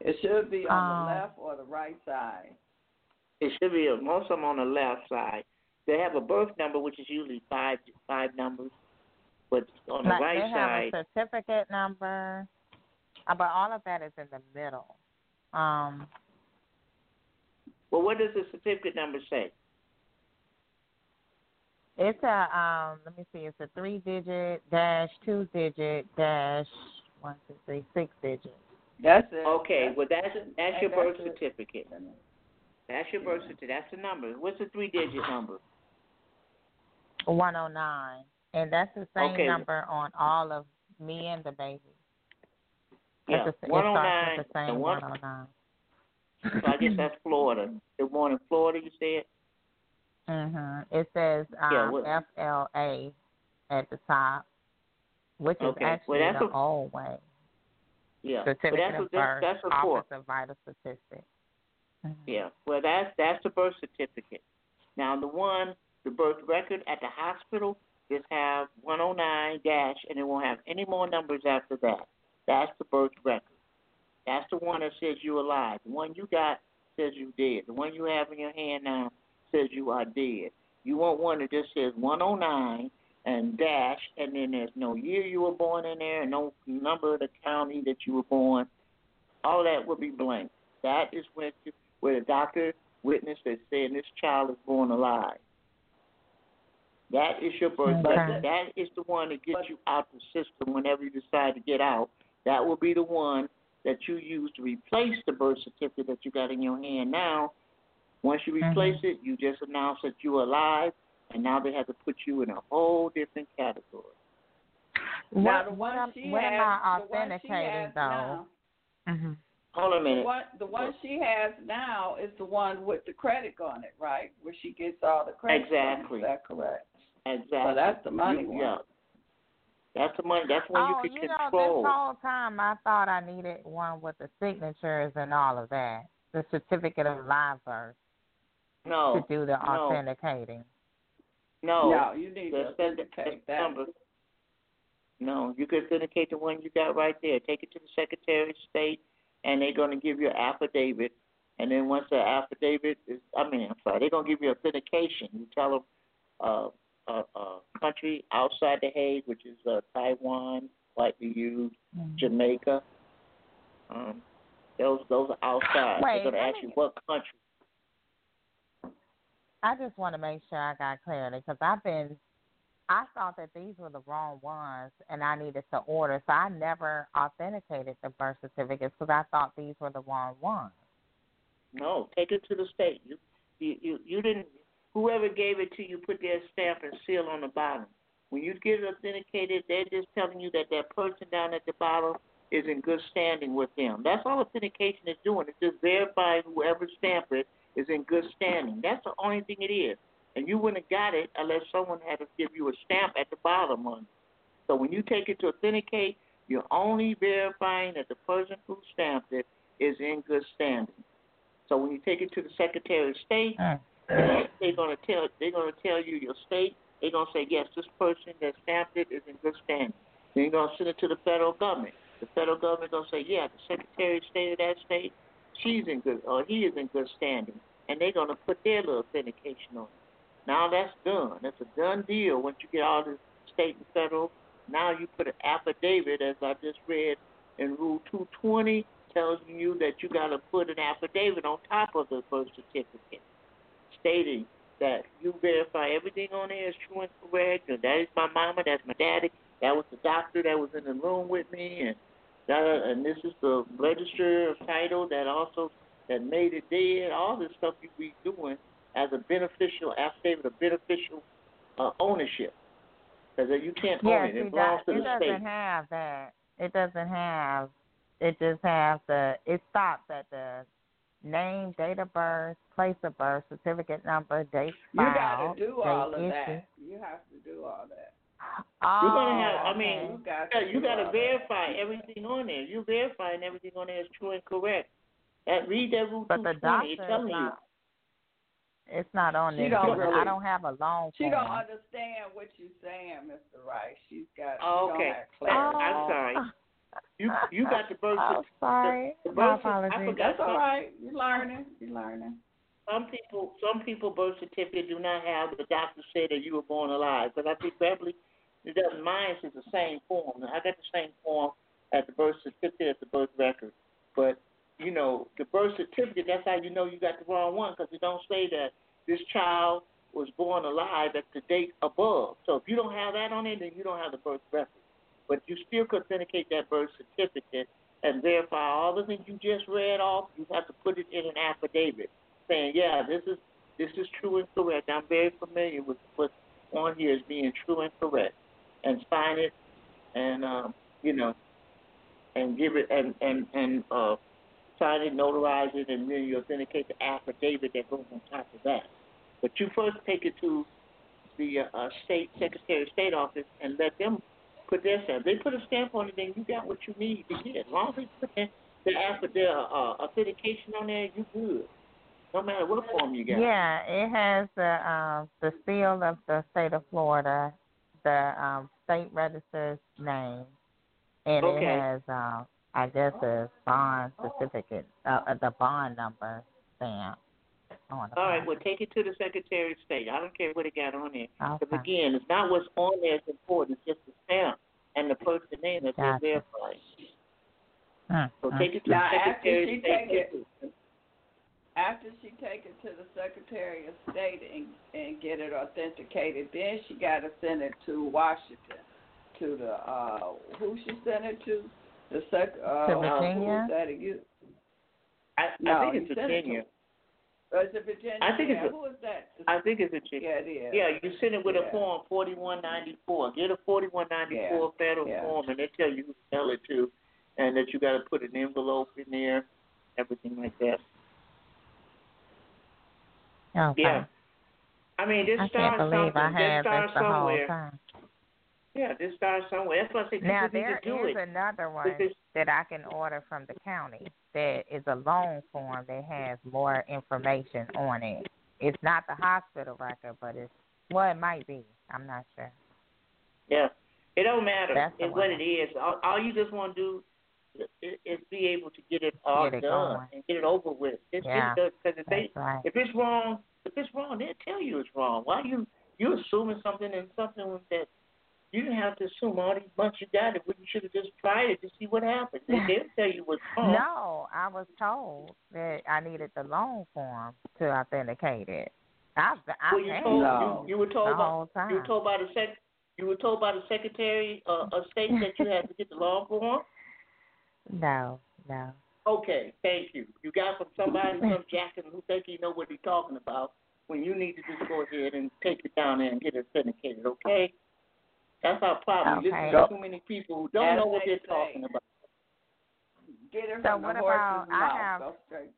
It should be on Um, the left or the right side. It should be a, most of them on the left side. They have a birth number, which is usually five five numbers, but on the like right they have side, a certificate number, uh, but all of that is in the middle. Um, well, what does the certificate number say? it's a um. Let me see. It's a three digit dash two digit dash one two three six digit. That's it. Okay, That's- well that's that's your and birth certificate. it. That's your birth certificate. That's the number. What's the three digit number? 109. And that's the same Okay. number on all of me and the baby. Yeah, It's the, it one starts nine with the same one 109. So I guess that's Florida. They're born in Florida, you said? Mhm. It says Yeah, um, what- FLA at the top, which is Okay, well, actually that's the a- old way. Yeah. But Certificate that's of that's, birth, that's a Office of Vital Statistics. Mhm. Yeah. Well, that's that's the birth certificate. Now the one, the birth record at the hospital, just have 109 dash, and it won't have any more numbers after that. That's the birth record. That's the one that says you're alive. The one you got says you dead. The one you have in your hand now says you are dead. You want one that just says 109 and dash, and then there's no year you were born in there, and no number of the county that you were born. All that will be blank. That is when you, where the doctor witnessed that saying this child is born alive. That is your birth Okay. record. That is the one that gets you out the system whenever you decide to get out. That will be the one that you use to replace the birth certificate that you got in your hand now. Once you replace it, you just announce that you're alive, and now they have to put you in a whole different category. Now What, the what, one am, she what has, am I the one she authenticating though? now, hmm Hold on a the minute. one the one she has now is the one with the credit on it, right? Where she gets all the credit. Exactly. Is that correct? Exactly. So that's the money You- one. Yeah. That's the money. That's when oh, you can you know, control. this whole time I thought I needed one with the signatures and all of that, the certificate of live birth no. to do the authenticating. No. No, you need The to authenticate authentic- that. number. No, you can authenticate the one you got right there. Take it to the Secretary of State, and they're going to give you an affidavit. And then once the affidavit is, I mean, I'm sorry, they're going to give you authentication. You tell them, uh, uh, uh, country outside the Hague, which is uh, Taiwan, likely used, Mhm. Jamaica. Um, those those are outside. Wait, they're going to ask me- you what country. I just want to make sure I got clarity because I've been, I thought that these were the wrong ones and I needed to order, so I never authenticated the birth certificates because I thought these were the wrong ones. No, take it to the state. You, you, you, you didn't. Whoever gave it to you put their stamp and seal on the bottom. When you get it authenticated, they're just telling you that that person down at the bottom is in good standing with them. That's all authentication is doing. It's just verifying whoever stamped it is in good standing. That's the only thing it is. And you wouldn't have got it unless someone had to give you a stamp at the bottom on it. So when you take it to authenticate, you're only verifying that the person who stamped it is in good standing. So when you take it to the Secretary of State, Mm. they're gonna tell they're gonna tell you your state. They're gonna say yes, this person that stamped it is in good standing. Then you're gonna send it to the federal government. The federal government gonna say yeah, the Secretary of State of that state, she's in good or he is in good standing, and they're gonna put their little authentication on it. Now that's done. That's a done deal. Once you get all the state and federal, now you put an affidavit, as I just read in Rule 220, tells you that you got to put an affidavit on top of the birth certificate stating that you verify everything on there is true and correct, and that is my mama, that's my daddy, that was the doctor that was in the room with me, and that, and this is the register of title that also that made it dead. All this stuff you be doing as a beneficial affidavit of beneficial uh, ownership, because you can't Yeah, own it; it belongs that, to it the doesn't state. have that. It doesn't have. It just has the. It stops at the name, date of birth, place of birth, certificate number, date You got to do all of issued. that. You have to do all that. Oh, You're gonna have. I mean, You got Yeah, to you got to all that. verify everything on there. You verifying everything on there is true and correct. That read that rule but the 220. doctor It's is telling you. Not. It's not on She there. don't because I don't have a long She form. don't understand what you're saying, Mr. Rice. She's got. Oh, she okay. Don't have clarity. I'm oh. sorry. You you got the birth I'm sorry. The My birth cer- I apologies. forgot That's all right. You're learning. You're learning. Some people some people birth certificate do not have the doctor say that you were born alive. But I think Beverly, it doesn't. Mine is the same form. I got the same form at the birth certificate as the birth record. But you know, the birth certificate, that's how you know you got the wrong one because it don't say that this child was born alive at the date above. So if you don't have that on it, then you don't have the birth record. But you still could authenticate that birth certificate and verify all the things you just read off. You have to put it in an affidavit saying, yeah, this is this is true and correct. I'm very familiar with what's on here as being true and correct, and sign it, and um, you know, and give it and and and uh, sign it, notarize it, and then you authenticate the affidavit that goes on top of that. But you first take it to the uh, state secretary of state office and let them put their stamp. They put a stamp on it, then you got what you need to get. As long as they put the, affidavit uh, authentication on there, you good. No matter what form you got. Yeah, it has the um, the seal of the state of Florida, the um, state register's name, and Okay. it has um, I guess a bond certificate, uh, uh, the bond number stamp. on the All right, well, take it to the Secretary of State. I don't care what it got on there. Because again, it's not what's on there that's important. It's just the stamp and the person name that Gotcha. they're verified. Mm, So mm. take it to Now, the after Secretary she of State. take it- After she take it to the Secretary of State and and get it authenticated, then she got to send it to Washington, to the uh who she sent it to, the sec uh To Virginia? is that you? I, No, think it's sent to- Virginia. Uh, is it Virginia? I think it's yeah, a- who is that? I think it's Virginia. yeah, it is. Yeah, you send it with Yeah. a form forty one ninety four. Get a forty one ninety four federal yeah. form, and they tell you who to mail it to, and that you got to put an envelope in there, everything like that. Okay. Yeah. I mean, this I starts can't believe something. I This had starts this the whole somewhere. time. Yeah, this starts somewhere. That's why I say Now there is another one that I can order from the county that is a loan form that has more information on it. It's not the hospital record, but it's well, it might be. I'm not sure. Yeah, it don't matter. That's It's what it is. All, all you just want to do is, is be able to get it all Get it done going. and get it over with. It's Yeah, because if they right. if it's wrong, if it's wrong, they'll tell you it's wrong. Why you you assuming something and something that you didn't have to assume all these months you got it, but you should have just tried it to see what happens. They, they'll tell you what's wrong. No, I was told that I needed the loan form to authenticate it. I've I've well, you told No. you, you were told the by, whole time. you were told by the sec you were told by the secretary uh, of state that you had to get the law form. No, no. Okay, thank you. You got from somebody, some jacket who think he know what he's talking about. When you need to just go ahead and take it down there and get it authenticated. Okay, that's our problem. Okay. Listen to too many people who don't As know what they they're say. talking about. Get her So what about- I have-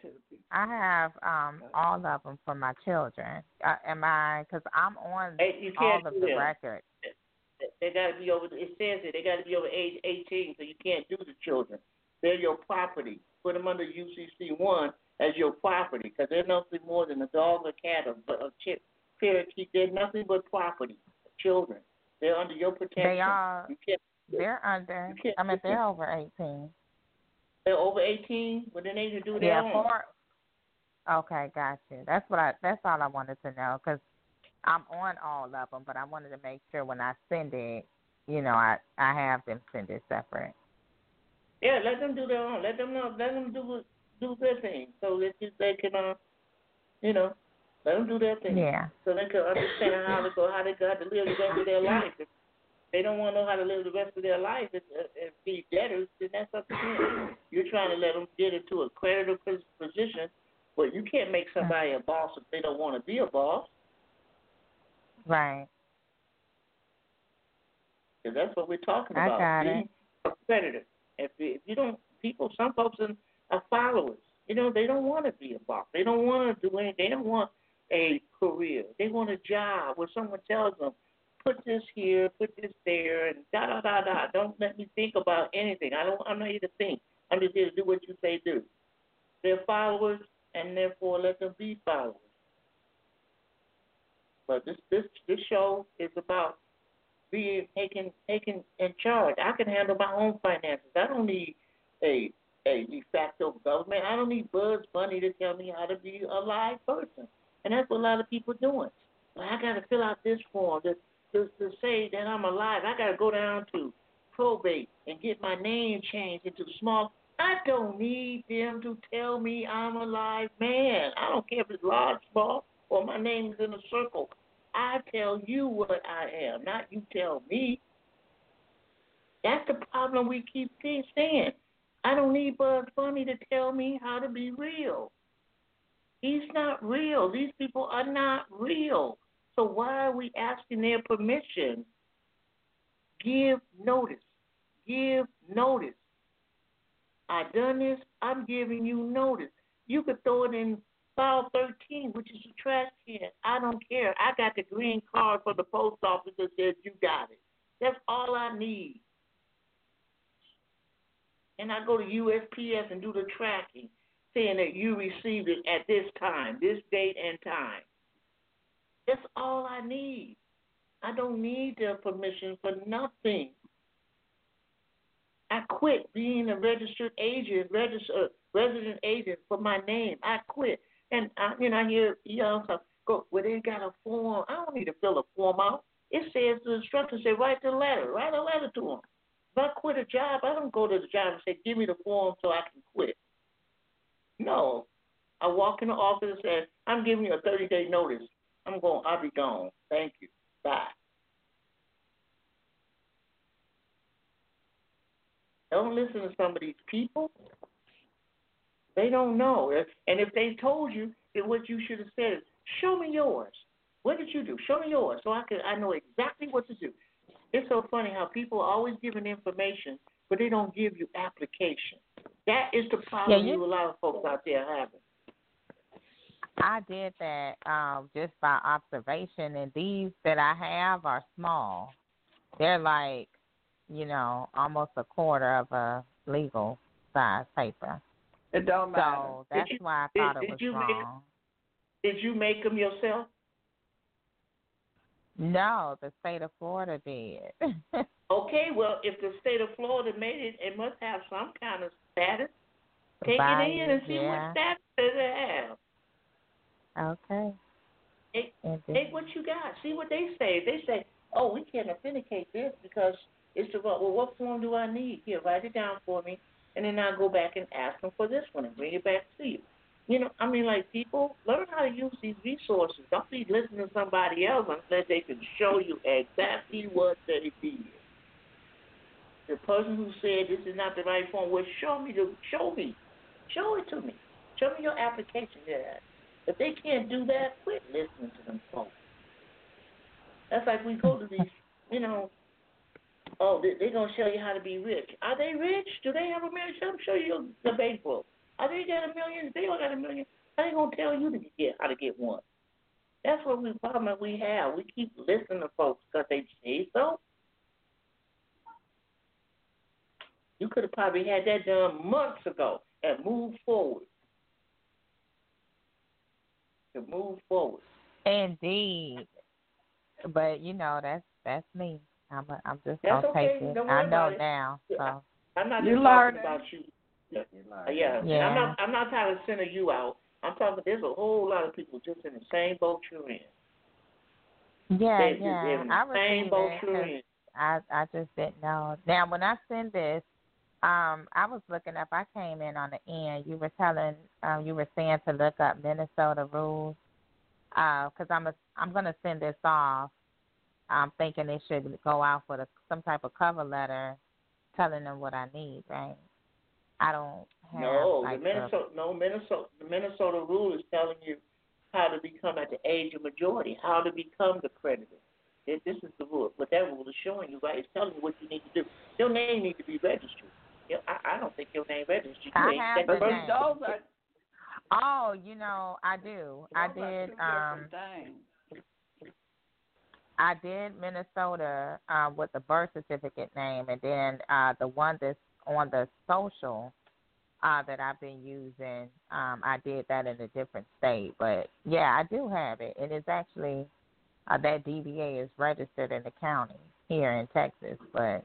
to the. I have um all of them for my children. Uh, am I? Because I'm on Hey, you all can't of do the that. records. They got to be over. It says it. They got to be over age 18, so you can't do the children. They're your property. Put them under UCC one as your property because they're nothing more than a dog, a cat, a, a chip, parakeet. They're nothing but property. Children. They're under your protection. They are. They're under. I mean, they're over eighteen. They're over 18, but then they to do their Yeah, own. four. Okay, gotcha. That's what I. That's all I wanted to know because I'm on all of them, but I wanted to make sure when I send it, you know, I I have them send it separate. Yeah, let them do their own. Let them know. Let them do do their thing so that you- they can, uh, you know, let them do their thing. Yeah. so they can understand how to go, how they got to live the rest of their life. If they don't want to know how to live the rest of their life and, uh, and be debtors, then that's up to them. You're trying to let them get into a creditor position, but you can't make mm-hmm. somebody a boss if they don't want to be a boss. Right. Because that's what we're talking I about. I got being a creditor. If if you don't, people, some folks are followers. You know, they don't want to be a boss. They don't want to do anything. They don't want a career. They want a job where someone tells them, put this here, put this there, and da da da da. Don't let me think about anything. I don't. I'm not here to think. I'm just here to do what you say do. They're followers, and therefore let them be followers. But this this this show is about being taken taken in charge. I can handle my own finances. I don't need a a de facto government. I don't need Bugs Bunny to tell me how to be a live person. And that's what a lot of people are doing. Well, I got to fill out this form to, to to say that I'm alive. I got to go down to probate and get my name changed into the small. I don't need them to tell me I'm a live man. I don't care if it's large, small, or my name is in a circle. I tell you what I am, not you tell me. That's the problem we keep saying. I don't need Bugs Bunny to tell me how to be real. He's not real. These people are not real. So why are we asking their permission? Give notice. Give notice. I done this. I'm giving you notice. You could throw it in file 13, which is a trash can. I don't care. I got the green card from the post office that says you got it. That's all I need. And I go to USPS and do the tracking, saying that you received it at this time, this date and time. That's all I need. I don't need their permission for nothing. I quit being a registered agent, registered uh, resident agent for my name. I quit, and I, you know, I hear young stuff go. Well, they got a form. I don't need to fill a form out. It says the instructions say write the letter. Write a letter to them. If I quit a job, I don't go to the job and say give me the form so I can quit. No, I walk in the office and say I'm giving you a 30 day notice. I'm going. I'll be gone. Thank you. Bye. Don't listen to some of these people. They don't know. And if they told you, then what you should have said is, "Show me yours. What did you do? Show me yours, so I can I know exactly what to do." It's so funny how people are always giving information, but they don't give you application. That is the problem Yeah, you- you a lot of folks out there having. I did that um, just by observation, and these that I have are small. They're like, you know, almost a quarter of a legal size paper. It don't matter. So that's you- why I thought did it was you make- wrong. Did you make them yourself? No, the state of Florida did. Okay, well, if the state of Florida made it, it must have some kind of status. Take By- it in and see yeah. what status it have. Okay. Take, take what you got. See what they say. They say, "Oh, we can't authenticate this because it's the wrong. well, what form do I need? Here, write it down for me, and then I'll go back and ask them for this one and bring it back to you." You know, I mean, like people learn how to use these resources. Don't be listening to somebody else unless they can show you exactly what they did. The person who said this is not the right form, well, show me the show me, show it to me, show me your application. Yeah. If they can't do that, quit listening to them folks. That's like we go to these, you know. Oh, they, they're gonna show you how to be rich. Are they rich? Do they have a million? Let them show you the bank book. Are they got a million? If they don't got a million, how they gonna tell you to get how to get one? That's what we problem we have. We keep listening to folks because they say so. You could have probably had that done months ago and moved forward. To move forward. Indeed. But you know, that's that's me. I'm a, I'm just That's gonna okay. take it. Don't I know it. now. So I'm not You just talking about you. Yeah, yeah. Yeah. I'm not. I'm not trying to center you out. I'm talking. There's a whole lot of people just in the same boat you're in. yeah, They- yeah. They're I same received boat it you're 'cause in. I I just didn't know. Now when I send this, um, I was looking up. I came in on the end. You were telling, um, you were saying to look up Minnesota rules, because I'm a, I'm gonna send this off. I'm thinking it should go out with a, some type of cover letter, telling them what I need. Right? I don't have No, like the Minnesota. No, Minnesota. The Minnesota rule is telling you how to become at the age of majority, how to become the creditor. This this is the rule. What that rule is showing you, right? It's telling you what you need to do. Your name needs to be registered. You know, I, I don't think your name registered. You I have the name. those are Oh, you know, I do. I those are did. Um, things. I did Minnesota uh, with the birth certificate name, and then uh, the one that's on the social uh, that I've been using. Um, I did that in a different state, but yeah, I do have it, and it's actually uh, that DBA is registered in the county here in Texas, but.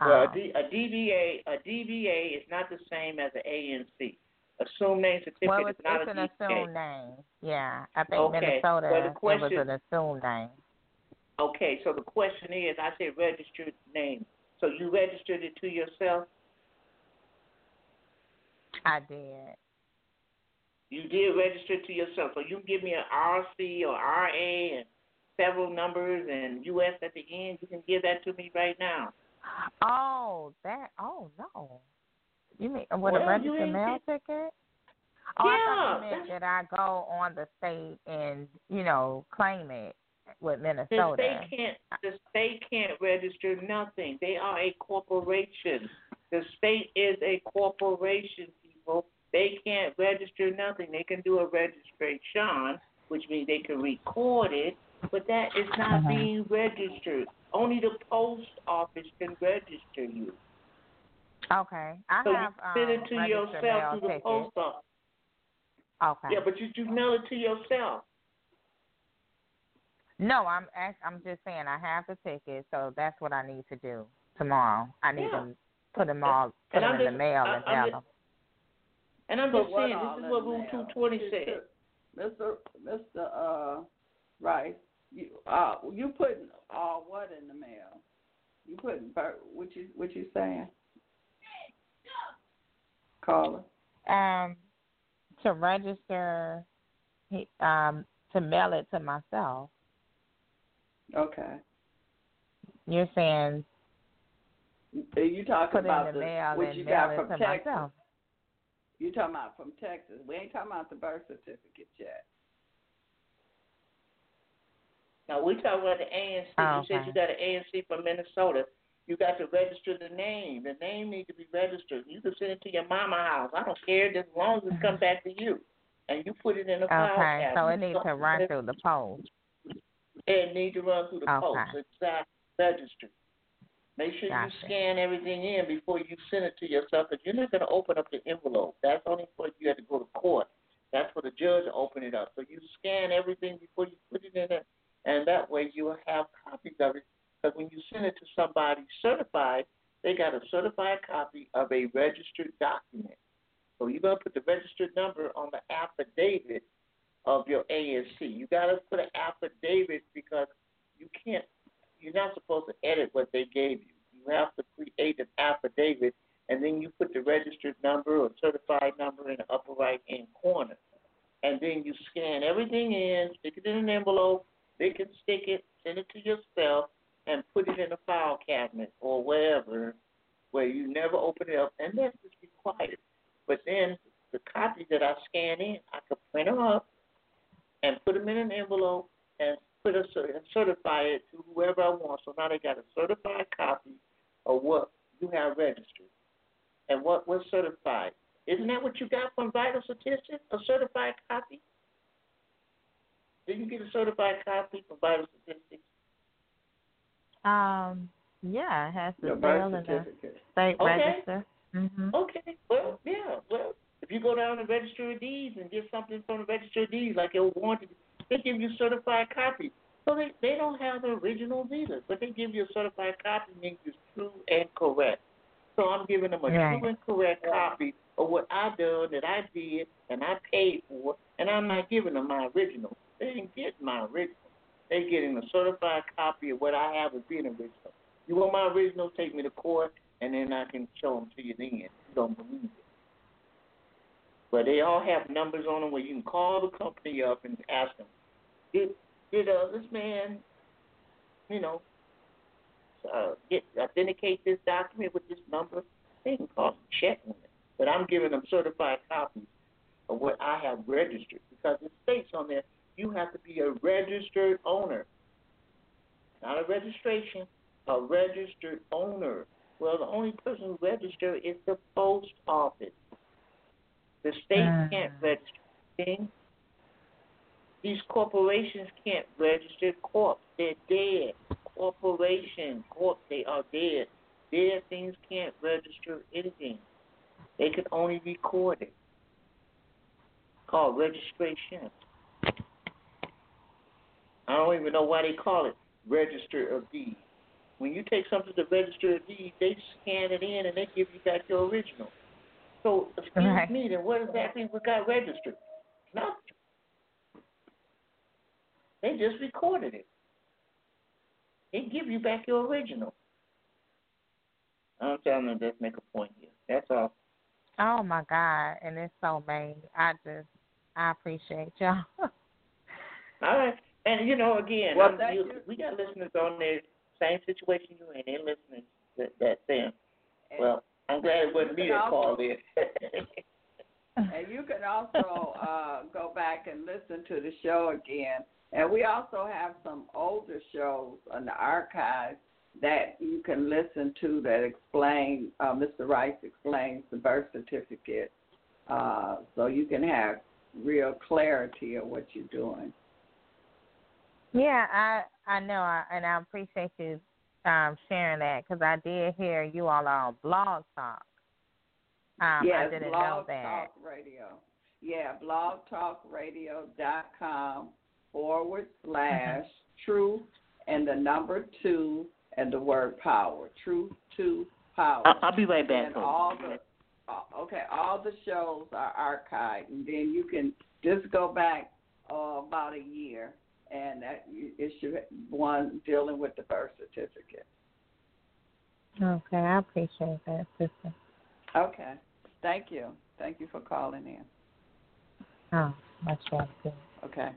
Um, Well, a, D, a DBA, a DBA is not the same as an ANC. Assumed name certificate well, it's, is not it's a an DBA. assumed name. Yeah, I think Okay, Minnesota well, the it was an assumed name. Okay, so the question is, I said registered name. So you registered it to yourself? I did. You did register it to yourself. So you give me an RC or RA and several numbers and US at the end. You can give that to me right now. Oh, that. Oh no. You mean uh, with Well, a registered mail ticket? Oh, I thought Yeah, you meant that I go on the state and you know claim it with The Minnesota. state can't. The state can't register nothing. They are a corporation. The state is a corporation, people. They can't register nothing. They can do a registration, which means they can record it, but that is not Uh-huh. being registered. Only the post office can register you. Okay. I so have you send um, it to registered yourself mail through the tickets. post office. Okay. Yeah, but you, you mail it to yourself. No, I'm I'm just saying I have the ticket, so that's what I need to do tomorrow. I need Yeah. to put them all, put And them I'm in just- the mail I- and I'm have just- them. And I'm Put just what saying, this is what the Rule 220 Mr. says. Mr. Mr. Uh, Rice, you uh, you putting all what in the mail? You putting what you what you saying? Caller. Um, to register, um, to mail it to myself. Okay. You're saying Are you talking put about in the the mail what you got from Texas? myself. You talking about from Texas? We ain't talking about the birth certificate yet. Now we talking about the ANC. Oh, you said you got an ANC from Minnesota. You got to register the name. The name needs to be registered. You can send it to your mama house. I don't care as long as it comes back to you, and you put it in a file Okay, so it needs to run through the post. It needs to run through the Okay. post. Exactly. Registered. Make sure Gotcha. you scan everything in before you send it to yourself, because you're not going to open up the envelope. That's only for you have to go to court. That's for the judge to open it up. So you scan everything before you put it in there, and that way you will have copies of it. Because when you send it to somebody certified, they got a certified copy of a registered document. So you're going to put the registered number on the affidavit of your ASC. You got to put an affidavit because you can't. You're not supposed to edit what they gave you. You have to create an affidavit, and then you put the registered number or certified number in the upper right hand corner, and then you scan everything in, stick it in an envelope, they can stick it, send it to yourself, and put it in a file cabinet or wherever where you never open it up, and that's just required. But then the copies that I scan in, I can print them up and put them in an envelope and put a certify it to whoever I want. So now they got a certified copy of what you have registered and what was certified. Isn't that what you got from Vital Statistics? A certified copy? Did you get a certified copy from Vital Statistics? Um, yeah, it has the Your bill birth the state Okay. register. Mhm. Okay, well, yeah, well, if you go down to Register of Deeds and get something from the Register of Deeds, like your warranty, they give you a certified copy. So they they don't have the originals either, but they give you a certified copy means it's true and correct. So I'm giving them a Right. true and correct copy of what I done that I did and I paid for, and I'm not giving them my original. They ain't getting my original. They getting a certified copy of what I have as being original. You want my original? Take me to court, and then I can show them to you then. You don't believe it. But they all have numbers on them where you can call the company up and ask them, did did uh, this man, you know, uh, get authenticate this document with this number? They can call and check on it. But I'm giving them certified copies of what I have registered because it states on there you have to be a registered owner, not a registration, a registered owner. Well, the only person who register is the post office. The state Mm. can't register things. These corporations can't register corp. They're dead. Corporation, corp, they are dead. Dead things can't register anything. They can only record it. Called registration. I don't even know why they call it register of deeds. When you take something to register of deeds, they scan it in and they give you back your original. So excuse Right. me, then what exactly we got registered? Nothing. They just recorded it. They give you back your original. I'm telling them, just make a point here. That's all. Oh my God, and it's so mean. I just, I appreciate y'all. All right. And you know, again, Well, you, we got listeners on there, same situation you're in. They're listening that that saying, well, I'm glad it wasn't me that called in. And you can also uh, go back and listen to the show again. And we also have some older shows on the archives that you can listen to that explain. Uh, Mr. Rice explains the birth certificate, uh, so you can have real clarity of what you're doing. Yeah, I I know, I, and I appreciate you um, sharing that because I did hear you all on Blog Talk. Um, yes, I didn't Blog know that. Yeah, blog talk Radio. Yeah, blogtalkradio.com forward slash truth and the number two and the word power. Truth to power. I'll, I'll be right back. And all the uh, okay, all the shows are archived, and then you can just go back uh, about a year, and that it should one dealing with the birth certificate. Okay, I appreciate that, sister. Okay, thank you, thank you for calling in. Oh, much gratitude. Okay.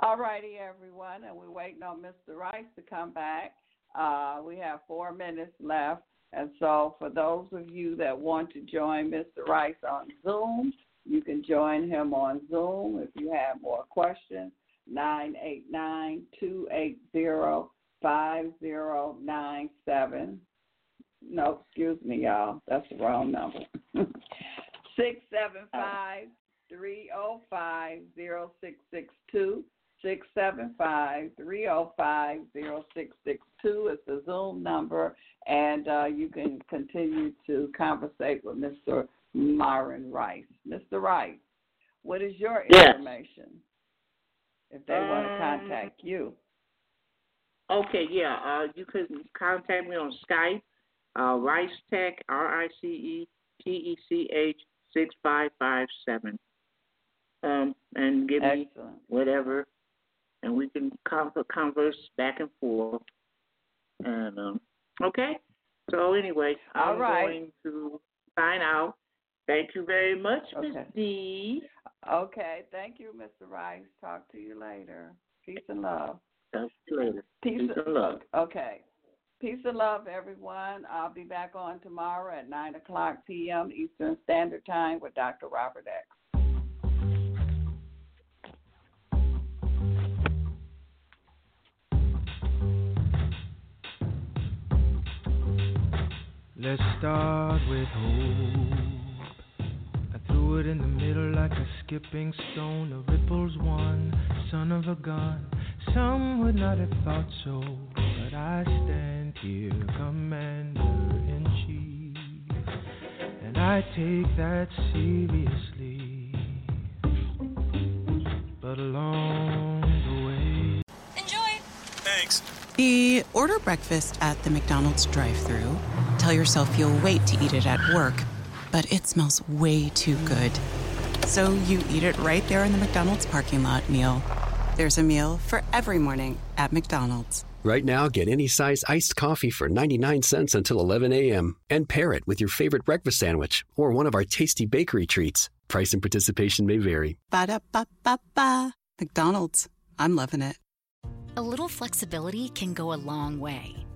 All righty, everyone, and we're waiting on Mr. Rice to come back. Uh, we have four minutes left, and so for those of you that want to join Mr. Rice on Zoom, you can join him on Zoom if you have more questions. Nine eight nine two eight zero five zero nine seven. No, excuse me, y'all. That's the wrong number. Six seven five three zero five zero six six two. Six seven five three zero five zero six six two is the Zoom number, and uh, you can continue to conversate with Mr. Myron Rice. Mr. Rice, what is your Yes. information if they want to Um, contact you? Okay, yeah. Uh, you can contact me on Skype, uh, Rice Tech, R I C E T E C H six five five seven. Um, and give me whatever, and we can converse back and forth. And um, okay. So anyway, All I'm right. going to sign out. Thank you very much, Miss Okay. D. Okay, thank you, Mr. Rice. Talk to you later. Peace and love. Talk to you later. Peace, Peace and love. Okay. Peace and love, everyone. I'll be back on tomorrow at 9 o'clock p.m. Eastern Standard Time with Dr. Robert X. Let's start with hope. I it in the middle like a skipping stone. The ripples one, son of a gun. Some would not have thought so, but I stand here, commander in chief, and I take that seriously. But along the way. Enjoy. Thanks. The order breakfast at the McDonald's drive thru Tell yourself you'll wait to eat it at work, but it smells way too good. So you eat it right there in the McDonald's parking lot meal. There's a meal for every morning at McDonald's. Right now, get any size iced coffee for 99 cents until 11 a.m. and pair it with your favorite breakfast sandwich or one of our tasty bakery treats. Price and participation may vary. Ba da ba ba ba. McDonald's. I'm loving it. A little flexibility can go a long way.